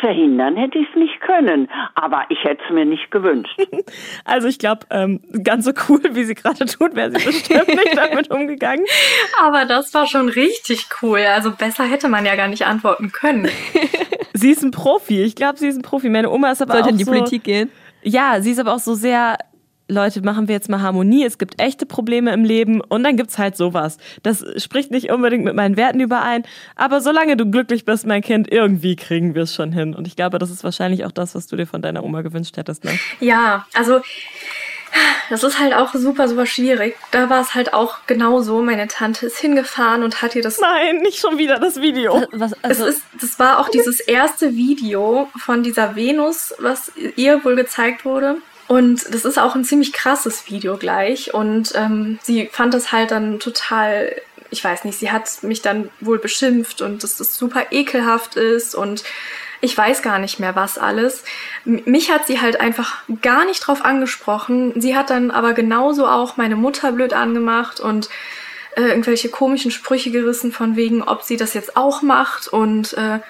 verhindern hätte ich es nicht können. Aber ich hätte es mir nicht gewünscht. Also ich glaube, ähm, ganz so cool, wie sie gerade tut, wäre sie bestimmt nicht damit umgegangen. Aber das war schon richtig cool. Also besser hätte man ja gar nicht antworten können. sie ist ein Profi. Ich glaube, sie ist ein Profi. Meine Oma ist aber Sollte auch in die so, Politik gehen. Ja, sie ist aber auch so sehr Leute, machen wir jetzt mal Harmonie, es gibt echte Probleme im Leben und dann gibt's halt sowas. Das spricht nicht unbedingt mit meinen Werten überein, aber solange du glücklich bist, mein Kind, irgendwie kriegen wir es schon hin. Und ich glaube, das ist wahrscheinlich auch das, was du dir von deiner Oma gewünscht hättest, ne? Ja, also das ist halt auch super, super schwierig. Da war es halt auch genauso. Meine Tante ist hingefahren und hat ihr das. Nein, nicht schon wieder das Video. Was, also es ist, das war auch dieses erste Video von dieser Venus, was ihr wohl gezeigt wurde. Und das ist auch ein ziemlich krasses Video gleich. Und ähm, sie fand das halt dann total, ich weiß nicht, sie hat mich dann wohl beschimpft und dass das super ekelhaft ist und ich weiß gar nicht mehr was alles. Mich hat sie halt einfach gar nicht drauf angesprochen. Sie hat dann aber genauso auch meine Mutter blöd angemacht und äh, irgendwelche komischen Sprüche gerissen von wegen, ob sie das jetzt auch macht und äh,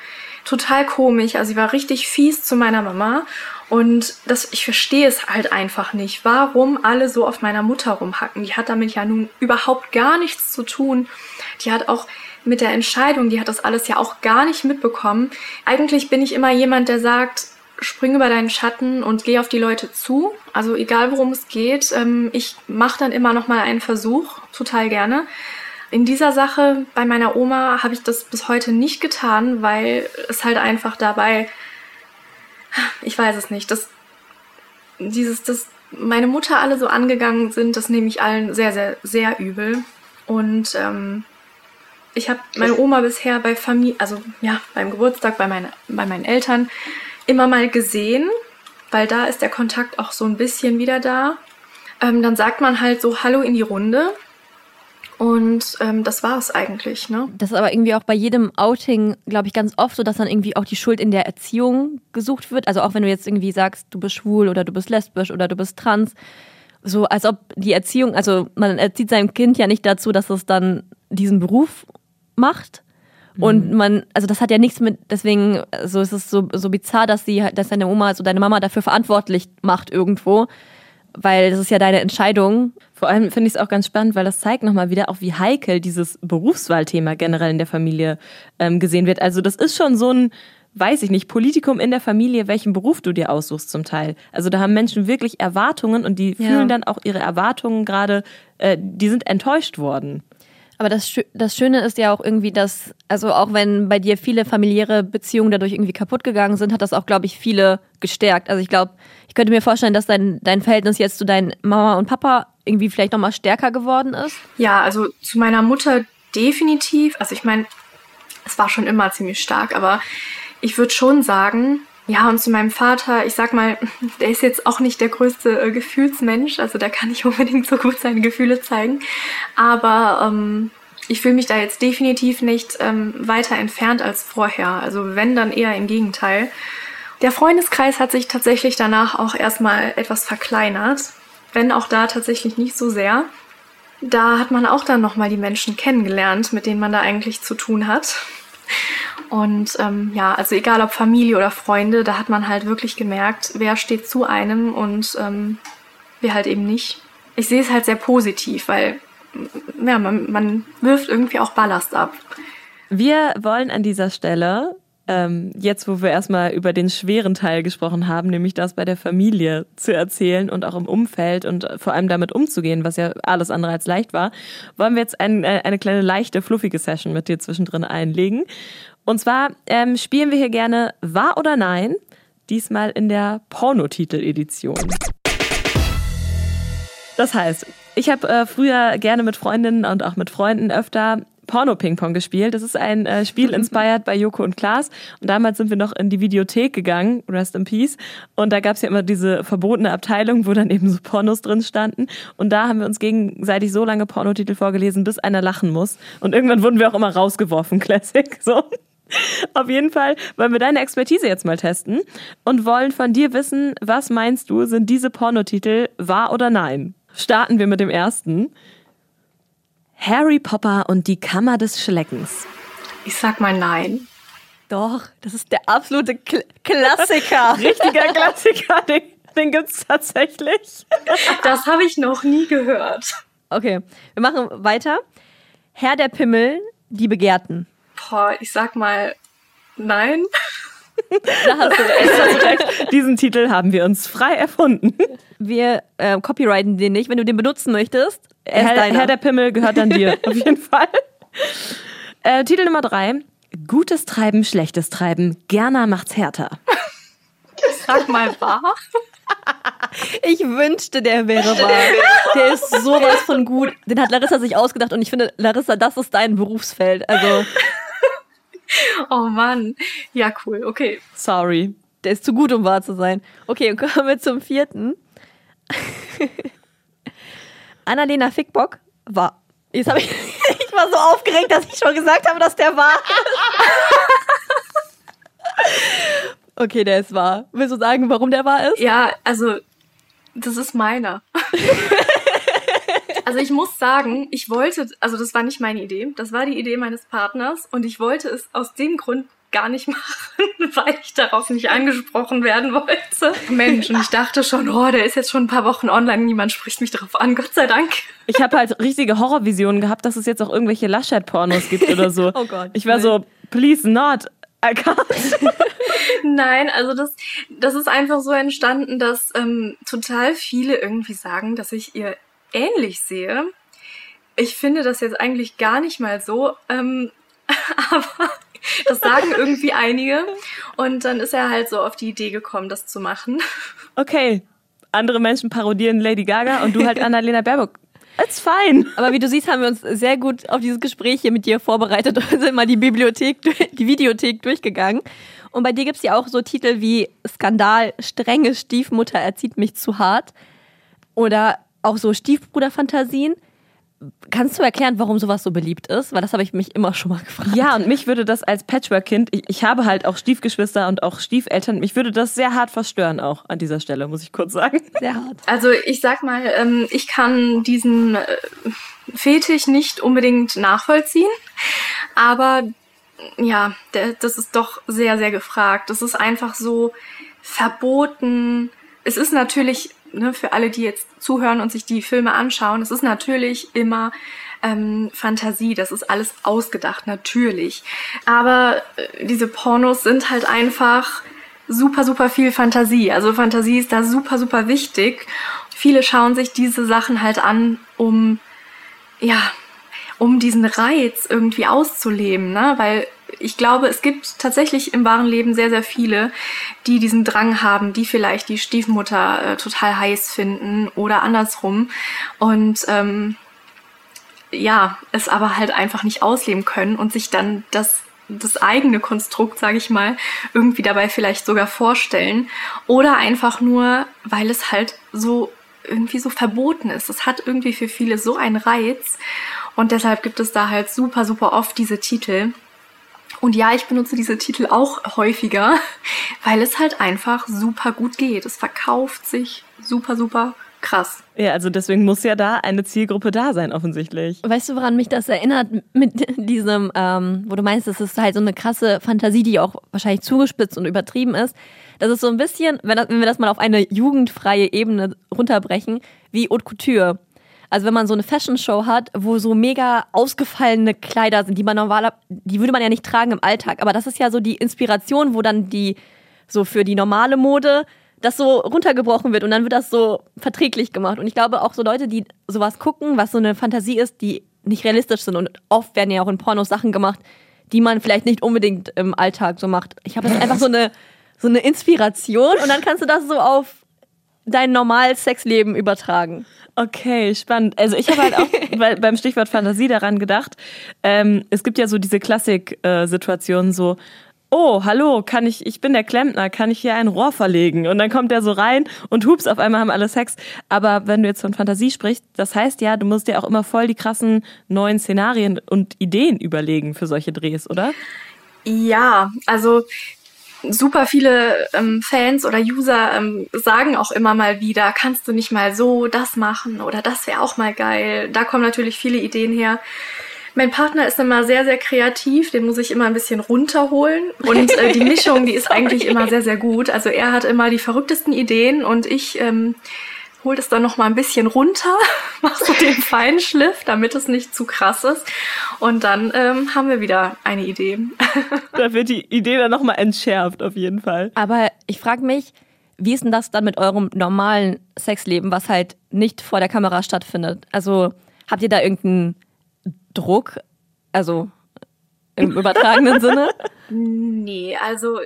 total komisch. Also sie war richtig fies zu meiner Mama und das, ich verstehe es halt einfach nicht, warum alle so auf meiner Mutter rumhacken. Die hat damit ja nun überhaupt gar nichts zu tun. Die hat auch mit der Entscheidung, die hat das alles ja auch gar nicht mitbekommen. Eigentlich bin ich immer jemand, der sagt, spring über deinen Schatten und geh auf die Leute zu. Also egal worum es geht, ähm, ich mache dann immer noch mal einen Versuch, total gerne. In dieser Sache bei meiner Oma habe ich das bis heute nicht getan, weil es halt einfach dabei ich weiß es nicht. Das, dieses, das, meine Mutter alle so angegangen sind, das nehme ich allen sehr, sehr, sehr übel. Und ähm, ich habe meine Oma bisher bei Familie, also ja, beim Geburtstag bei, meine, bei meinen Eltern immer mal gesehen, weil da ist der Kontakt auch so ein bisschen wieder da. Ähm, dann sagt man halt so Hallo in die Runde und ähm, das war es eigentlich. Ne? Das ist aber irgendwie auch bei jedem Outing, glaube ich, ganz oft so, dass dann irgendwie auch die Schuld in der Erziehung gesucht wird. Also auch wenn du jetzt irgendwie sagst, du bist schwul oder du bist lesbisch oder du bist trans. So als ob die Erziehung, also man erzieht seinem Kind ja nicht dazu, dass es dann diesen Beruf macht. Und mhm. man, also das hat ja nichts mit, deswegen, so ist es so, so bizarr, dass sie, dass deine Oma, also deine Mama dafür verantwortlich macht irgendwo weil das ist ja deine Entscheidung. Vor allem finde ich es auch ganz spannend, weil das zeigt nochmal wieder auch, wie heikel dieses Berufswahlthema generell in der Familie ähm, gesehen wird. Also das ist schon so ein, weiß ich nicht, Politikum in der Familie, welchen Beruf du dir aussuchst zum Teil. Also da haben Menschen wirklich Erwartungen und die ja. fühlen dann auch ihre Erwartungen gerade, äh, die sind enttäuscht worden. Aber das, das Schöne ist ja auch irgendwie, dass, also auch wenn bei dir viele familiäre Beziehungen dadurch irgendwie kaputt gegangen sind, hat das auch, glaube ich, viele gestärkt. Also ich glaube, ich könnte mir vorstellen, dass dein, dein Verhältnis jetzt zu deinen Mama und Papa irgendwie vielleicht nochmal stärker geworden ist. Ja, also zu meiner Mutter definitiv. Also ich meine, es war schon immer ziemlich stark, aber ich würde schon sagen, ja, und zu meinem Vater, ich sag mal, der ist jetzt auch nicht der größte äh, Gefühlsmensch, also der kann nicht unbedingt so gut seine Gefühle zeigen. Aber ähm, ich fühle mich da jetzt definitiv nicht ähm, weiter entfernt als vorher. Also wenn, dann eher im Gegenteil. Der Freundeskreis hat sich tatsächlich danach auch erstmal etwas verkleinert, wenn auch da tatsächlich nicht so sehr. Da hat man auch dann nochmal die Menschen kennengelernt, mit denen man da eigentlich zu tun hat. Und ähm, ja, also egal ob Familie oder Freunde, da hat man halt wirklich gemerkt, wer steht zu einem und ähm, wer halt eben nicht. Ich sehe es halt sehr positiv, weil ja, man, man wirft irgendwie auch Ballast ab. Wir wollen an dieser Stelle ähm, jetzt, wo wir erstmal über den schweren Teil gesprochen haben, nämlich das bei der Familie zu erzählen und auch im Umfeld und vor allem damit umzugehen, was ja alles andere als leicht war, wollen wir jetzt ein, äh, eine kleine leichte, fluffige Session mit dir zwischendrin einlegen. Und zwar ähm, spielen wir hier gerne Wahr oder Nein, diesmal in der Pornotitel-Edition. Das heißt, ich habe äh, früher gerne mit Freundinnen und auch mit Freunden öfter Porno-Ping-Pong gespielt. Das ist ein äh, Spiel inspired bei Joko und Klaas. Und damals sind wir noch in die Videothek gegangen, Rest in Peace. Und da gab es ja immer diese verbotene Abteilung, wo dann eben so Pornos drin standen. Und da haben wir uns gegenseitig so lange Pornotitel vorgelesen, bis einer lachen muss. Und irgendwann wurden wir auch immer rausgeworfen, Classic. So. Auf jeden Fall wollen wir deine Expertise jetzt mal testen und wollen von dir wissen, was meinst du, sind diese Pornotitel wahr oder nein? Starten wir mit dem ersten. Harry Potter und die Kammer des Schleckens. Ich sag mal nein. Doch, das ist der absolute Kl Klassiker. Richtiger Klassiker, den, den gibt's tatsächlich. Das habe ich noch nie gehört. Okay, wir machen weiter. Herr der Pimmel, die Begehrten. Boah, ich sag mal nein. Da hast du recht. Diesen Titel haben wir uns frei erfunden. Wir äh, copyrighten den nicht. Wenn du den benutzen möchtest, Herr. Herr der Pimmel gehört an dir, auf jeden Fall. Äh, Titel Nummer drei. Gutes Treiben, schlechtes Treiben. Gerner macht's härter. Sag mal wahr. Ich wünschte, der wäre wahr. Der ist sowas von gut. Den hat Larissa sich ausgedacht und ich finde, Larissa, das ist dein Berufsfeld. Also, Oh Mann. Ja, cool. Okay. Sorry. der ist zu gut, um wahr zu sein. Okay, und kommen wir zum vierten. Annalena Fickbock war. Jetzt habe ich, ich war so aufgeregt, dass ich schon gesagt habe, dass der war. Okay, der ist wahr. Willst du sagen, warum der wahr ist? Ja, also das ist meiner. also ich muss sagen, ich wollte, also das war nicht meine Idee, das war die Idee meines Partners und ich wollte es aus dem Grund gar nicht machen, weil ich darauf nicht angesprochen werden wollte. Mensch, und ich dachte schon, oh, der ist jetzt schon ein paar Wochen online, niemand spricht mich darauf an, Gott sei Dank. Ich habe halt richtige Horrorvisionen gehabt, dass es jetzt auch irgendwelche Laschet-Pornos gibt oder so. Oh Gott. Ich war so, please not. I can't. Nein, also das, das ist einfach so entstanden, dass ähm, total viele irgendwie sagen, dass ich ihr ähnlich sehe. Ich finde das jetzt eigentlich gar nicht mal so, ähm, aber das sagen irgendwie einige. Und dann ist er halt so auf die Idee gekommen, das zu machen. Okay, andere Menschen parodieren Lady Gaga und du halt Annalena Baerbock. It's fine. Aber wie du siehst, haben wir uns sehr gut auf dieses Gespräch hier mit dir vorbereitet und sind mal die Bibliothek, die Videothek durchgegangen. Und bei dir gibt's ja auch so Titel wie Skandal, strenge Stiefmutter erzieht mich zu hart. Oder auch so Stiefbruderfantasien. Kannst du erklären, warum sowas so beliebt ist? Weil das habe ich mich immer schon mal gefragt. Ja, und mich würde das als Patchwork-Kind, ich, ich habe halt auch Stiefgeschwister und auch Stiefeltern, mich würde das sehr hart verstören auch an dieser Stelle, muss ich kurz sagen. Sehr hart. Also ich sag mal, ähm, ich kann diesen äh, Fetisch nicht unbedingt nachvollziehen, aber ja, der, das ist doch sehr, sehr gefragt. Das ist einfach so verboten. Es ist natürlich, ne, für alle, die jetzt zuhören und sich die Filme anschauen, es ist natürlich immer ähm, Fantasie, das ist alles ausgedacht, natürlich. Aber äh, diese Pornos sind halt einfach super, super viel Fantasie. Also Fantasie ist da super, super wichtig. Viele schauen sich diese Sachen halt an, um, ja, um diesen Reiz irgendwie auszuleben, ne? Weil ich glaube, es gibt tatsächlich im wahren Leben sehr, sehr viele, die diesen Drang haben, die vielleicht die Stiefmutter äh, total heiß finden oder andersrum. Und ähm, ja, es aber halt einfach nicht ausleben können und sich dann das das eigene Konstrukt, sage ich mal, irgendwie dabei vielleicht sogar vorstellen oder einfach nur, weil es halt so irgendwie so verboten ist. Es hat irgendwie für viele so einen Reiz und deshalb gibt es da halt super, super oft diese Titel. Und ja, ich benutze diese Titel auch häufiger, weil es halt einfach super gut geht. Es verkauft sich super, super krass. Ja, also deswegen muss ja da eine Zielgruppe da sein, offensichtlich. Weißt du, woran mich das erinnert mit diesem, ähm, wo du meinst, das ist halt so eine krasse Fantasie, die auch wahrscheinlich zugespitzt und übertrieben ist. Das ist so ein bisschen, wenn, das, wenn wir das mal auf eine jugendfreie Ebene runterbrechen, wie Haute Couture. Also wenn man so eine Fashion-Show hat, wo so mega ausgefallene Kleider sind, die man normaler, die würde man ja nicht tragen im Alltag. Aber das ist ja so die Inspiration, wo dann die so für die normale Mode das so runtergebrochen wird und dann wird das so verträglich gemacht. Und ich glaube auch so Leute, die sowas gucken, was so eine Fantasie ist, die nicht realistisch sind und oft werden ja auch in Pornos Sachen gemacht, die man vielleicht nicht unbedingt im Alltag so macht. Ich habe jetzt einfach so eine so eine Inspiration und dann kannst du das so auf dein normales Sexleben übertragen. Okay, spannend. Also ich habe halt auch beim Stichwort Fantasie daran gedacht. Ähm, es gibt ja so diese Klassik-Situationen, so oh, hallo, kann ich, ich bin der Klempner, kann ich hier ein Rohr verlegen? Und dann kommt der so rein und hups, auf einmal haben alle Sex. Aber wenn du jetzt von Fantasie sprichst, das heißt ja, du musst dir auch immer voll die krassen neuen Szenarien und Ideen überlegen für solche Drehs, oder? Ja, also super viele ähm, Fans oder User ähm, sagen auch immer mal wieder, kannst du nicht mal so das machen oder das wäre auch mal geil. Da kommen natürlich viele Ideen her. Mein Partner ist immer sehr, sehr kreativ, den muss ich immer ein bisschen runterholen. Und äh, die Mischung, die ist eigentlich immer sehr, sehr gut. Also er hat immer die verrücktesten Ideen und ich ähm, hole es dann noch mal ein bisschen runter, mach so den Feinschliff, damit es nicht zu krass ist. Und dann ähm, haben wir wieder eine Idee. da wird die Idee dann noch mal entschärft, auf jeden Fall. Aber ich frage mich, wie ist denn das dann mit eurem normalen Sexleben, was halt nicht vor der Kamera stattfindet? Also habt ihr da irgendeinen Druck? Also im übertragenen Sinne? Nee, also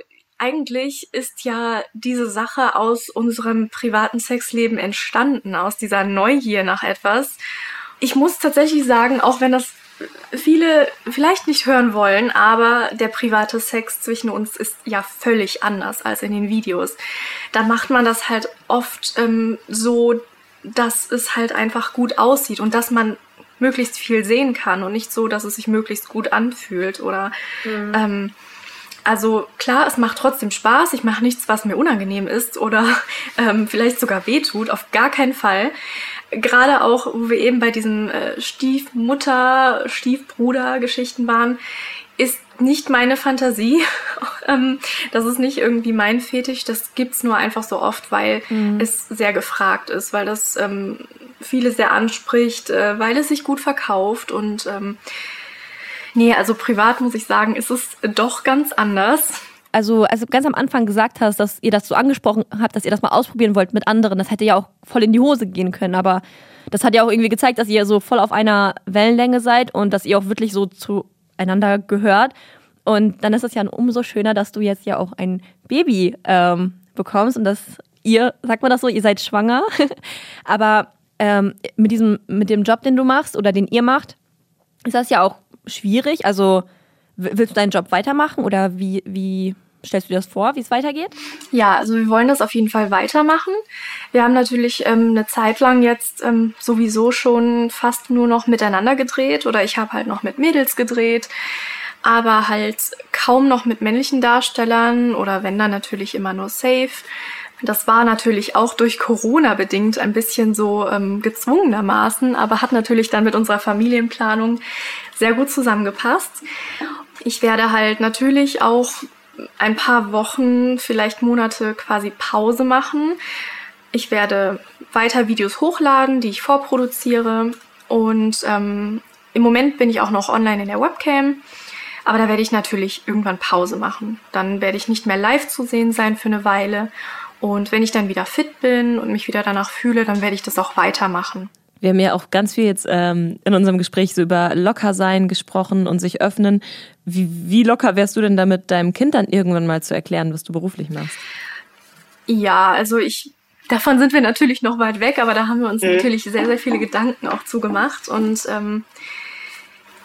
eigentlich ist ja diese Sache aus unserem privaten Sexleben entstanden, aus dieser Neugier nach etwas. Ich muss tatsächlich sagen, auch wenn das viele vielleicht nicht hören wollen, aber der private Sex zwischen uns ist ja völlig anders als in den Videos. Da macht man das halt oft ähm, so, dass es halt einfach gut aussieht und dass man möglichst viel sehen kann und nicht so, dass es sich möglichst gut anfühlt oder mhm. ähm, also klar, es macht trotzdem Spaß. Ich mache nichts, was mir unangenehm ist oder ähm, vielleicht sogar wehtut. Auf gar keinen Fall. Gerade auch, wo wir eben bei diesen äh, Stiefmutter, Stiefbruder-Geschichten waren, ist nicht meine Fantasie. ähm, das ist nicht irgendwie mein Fetisch. Das gibt's nur einfach so oft, weil mhm. es sehr gefragt ist, weil das ähm, viele sehr anspricht, äh, weil es sich gut verkauft und ähm, Nee, also privat muss ich sagen, ist es doch ganz anders. Also, als du ganz am Anfang gesagt hast, dass ihr das so angesprochen habt, dass ihr das mal ausprobieren wollt mit anderen, das hätte ja auch voll in die Hose gehen können. Aber das hat ja auch irgendwie gezeigt, dass ihr so voll auf einer Wellenlänge seid und dass ihr auch wirklich so zueinander gehört. Und dann ist es ja umso schöner, dass du jetzt ja auch ein Baby ähm, bekommst und dass ihr, sagt man das so, ihr seid schwanger. Aber ähm, mit diesem, mit dem Job, den du machst oder den ihr macht, ist das ja auch schwierig? Also willst du deinen Job weitermachen oder wie, wie stellst du dir das vor, wie es weitergeht? Ja, also wir wollen das auf jeden Fall weitermachen. Wir haben natürlich ähm, eine Zeit lang jetzt ähm, sowieso schon fast nur noch miteinander gedreht oder ich habe halt noch mit Mädels gedreht, aber halt kaum noch mit männlichen Darstellern oder wenn dann natürlich immer nur safe. Das war natürlich auch durch Corona bedingt ein bisschen so ähm, gezwungenermaßen, aber hat natürlich dann mit unserer Familienplanung sehr gut zusammengepasst. Ich werde halt natürlich auch ein paar Wochen, vielleicht Monate quasi Pause machen. Ich werde weiter Videos hochladen, die ich vorproduziere. Und ähm, im Moment bin ich auch noch online in der Webcam. Aber da werde ich natürlich irgendwann Pause machen. Dann werde ich nicht mehr live zu sehen sein für eine Weile. Und wenn ich dann wieder fit bin und mich wieder danach fühle, dann werde ich das auch weitermachen. Wir haben ja auch ganz viel jetzt ähm, in unserem Gespräch so über Lockersein gesprochen und sich öffnen. Wie, wie locker wärst du denn damit, deinem Kind dann irgendwann mal zu erklären, was du beruflich machst? Ja, also ich, davon sind wir natürlich noch weit weg, aber da haben wir uns mhm. natürlich sehr, sehr viele Gedanken auch zugemacht und ähm,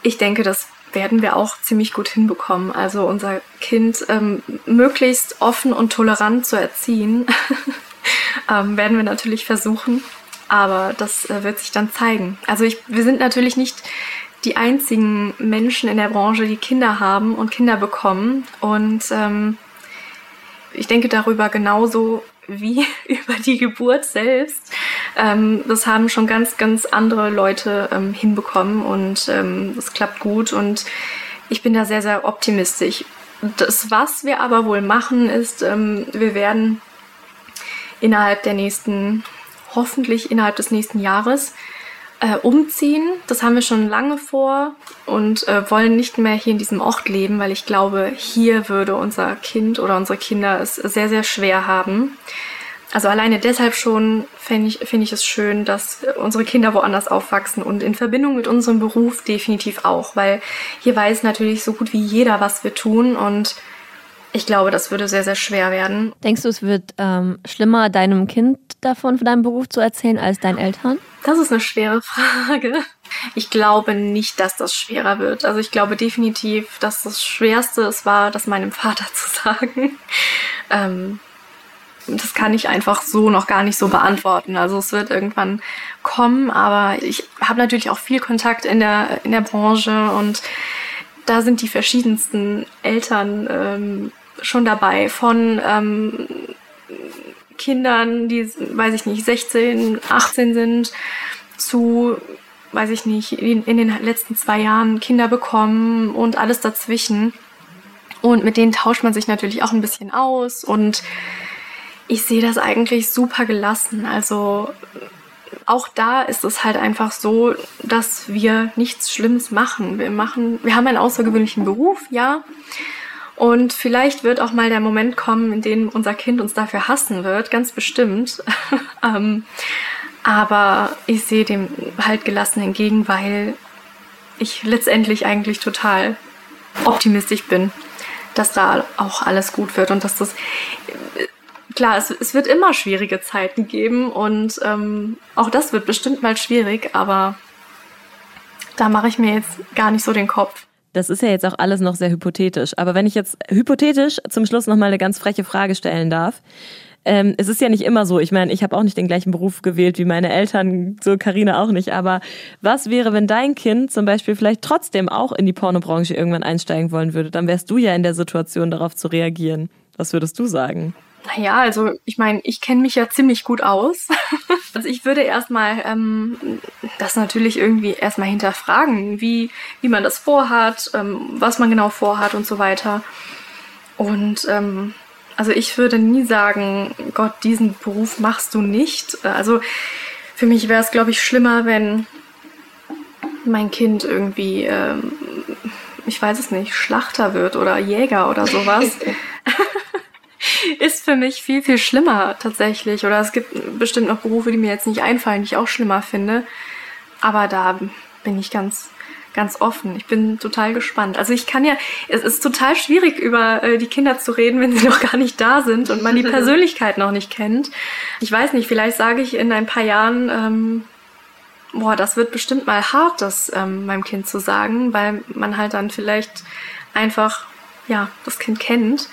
ich denke, das werden wir auch ziemlich gut hinbekommen. Also unser Kind ähm, möglichst offen und tolerant zu erziehen, ähm, werden wir natürlich versuchen. Aber das äh, wird sich dann zeigen. Also ich, wir sind natürlich nicht die einzigen Menschen in der Branche, die Kinder haben und Kinder bekommen. Und ähm, ich denke darüber genauso wie über die Geburt selbst. Ähm, das haben schon ganz, ganz andere Leute ähm, hinbekommen und ähm, klappt gut und ich bin da sehr, sehr optimistisch. Das, was wir aber wohl machen, ist, ähm, wir werden innerhalb der nächsten hoffentlich innerhalb des nächsten Jahres Äh, umziehen, das haben wir schon lange vor und äh, wollen nicht mehr hier in diesem Ort leben, weil ich glaube, hier würde unser Kind oder unsere Kinder es sehr, sehr schwer haben. Also alleine deshalb schon finde ich, find ich es schön, dass unsere Kinder woanders aufwachsen und in Verbindung mit unserem Beruf definitiv auch, weil hier weiß natürlich so gut wie jeder, was wir tun und ich glaube, das würde sehr, sehr schwer werden. Denkst du, es wird ähm, schlimmer, deinem Kind davon, von deinem Beruf zu erzählen, als deinen Eltern? Das ist eine schwere Frage. Ich glaube nicht, dass das schwerer wird. Also ich glaube definitiv, dass das Schwerste es war, das meinem Vater zu sagen. Ähm, das kann ich einfach so noch gar nicht so beantworten. Also es wird irgendwann kommen, aber ich habe natürlich auch viel Kontakt in der, in der Branche und da sind die verschiedensten Eltern ähm, schon dabei. Von ähm, Kindern, die, weiß ich nicht, 16, 18 sind, zu, weiß ich nicht, in, in den letzten zwei Jahren Kinder bekommen und alles dazwischen. Und mit denen tauscht man sich natürlich auch ein bisschen aus und ich sehe das eigentlich super gelassen. Also auch da ist es halt einfach so, dass wir nichts Schlimmes machen. Wir machen, wir haben einen außergewöhnlichen Beruf, ja. Und vielleicht wird auch mal der Moment kommen, in dem unser Kind uns dafür hassen wird, ganz bestimmt. ähm, aber ich sehe dem halt gelassen entgegen, weil ich letztendlich eigentlich total optimistisch bin, dass da auch alles gut wird und dass das klar, es, es wird immer schwierige Zeiten geben und ähm, auch das wird bestimmt mal schwierig, aber da mache ich mir jetzt gar nicht so den Kopf. Das ist ja jetzt auch alles noch sehr hypothetisch. Aber wenn ich jetzt hypothetisch zum Schluss noch mal eine ganz freche Frage stellen darf. Ähm, es ist ja nicht immer so. Ich meine, ich habe auch nicht den gleichen Beruf gewählt wie meine Eltern, so Karina auch nicht. Aber was wäre, wenn dein Kind zum Beispiel vielleicht trotzdem auch in die Pornobranche irgendwann einsteigen wollen würde? Dann wärst du ja in der Situation, darauf zu reagieren. Was würdest du sagen? Naja, also ich meine, ich kenne mich ja ziemlich gut aus. also ich würde erstmal ähm, das natürlich irgendwie erstmal hinterfragen, wie, wie man das vorhat, ähm, was man genau vorhat und so weiter. Und ähm, also ich würde nie sagen, Gott, diesen Beruf machst du nicht. Also für mich wäre es, glaube ich, schlimmer, wenn mein Kind irgendwie, ähm, ich weiß es nicht, Schlachter wird oder Jäger oder sowas. ist für mich viel, viel schlimmer tatsächlich. Oder es gibt bestimmt noch Berufe, die mir jetzt nicht einfallen, die ich auch schlimmer finde. Aber da bin ich ganz, ganz offen. Ich bin total gespannt. Also ich kann ja, es ist total schwierig, über äh, die Kinder zu reden, wenn sie noch gar nicht da sind und man die Persönlichkeit noch nicht kennt. Ich weiß nicht, vielleicht sage ich in ein paar Jahren, ähm, boah, das wird bestimmt mal hart, das ähm, meinem Kind zu sagen, weil man halt dann vielleicht einfach, ja, das Kind kennt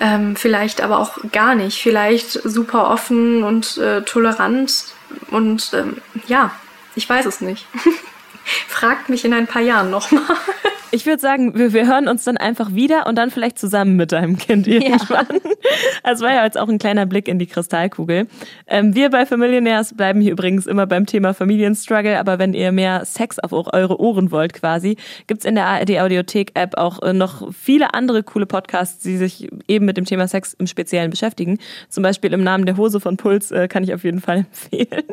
ähm, vielleicht aber auch gar nicht, vielleicht super offen und äh, tolerant und ähm, ja, ich weiß es nicht. Fragt mich in ein paar Jahren nochmal. Ich würde sagen, wir, wir hören uns dann einfach wieder und dann vielleicht zusammen mit deinem Kind irgendwann. Ja. Also war ja jetzt auch ein kleiner Blick in die Kristallkugel. Ähm, wir bei Familionärs bleiben hier übrigens immer beim Thema Familienstruggle, aber wenn ihr mehr Sex auf eure Ohren wollt quasi, gibt's in der ARD Audiothek App auch äh, noch viele andere coole Podcasts, die sich eben mit dem Thema Sex im Speziellen beschäftigen. Zum Beispiel im Namen der Hose von Puls äh, kann ich auf jeden Fall empfehlen.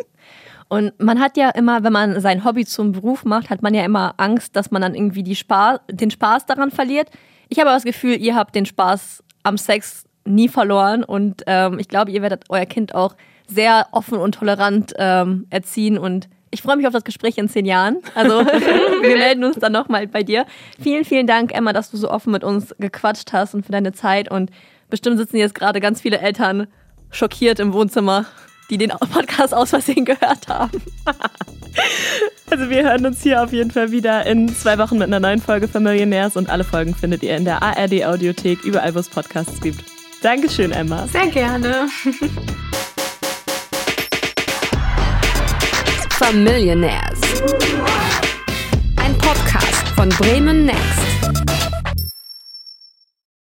Und man hat ja immer, wenn man sein Hobby zum Beruf macht, hat man ja immer Angst, dass man dann irgendwie die Spaß, den Spaß daran verliert. Ich habe das Gefühl, ihr habt den Spaß am Sex nie verloren und ähm, ich glaube, ihr werdet euer Kind auch sehr offen und tolerant ähm, erziehen und ich freue mich auf das Gespräch in zehn Jahren. Also wir melden uns dann nochmal bei dir. Vielen, vielen Dank, Emma, dass du so offen mit uns gequatscht hast und für deine Zeit. Und bestimmt sitzen jetzt gerade ganz viele Eltern schockiert im Wohnzimmer die den Podcast aus Versehen gehört haben. Also wir hören uns hier auf jeden Fall wieder in zwei Wochen mit einer neuen Folge Familionärs und alle Folgen findet ihr in der ARD Audiothek überall, wo es Podcasts gibt. Dankeschön, Emma. Sehr gerne. Familionärs. Ein Podcast von Bremen Next.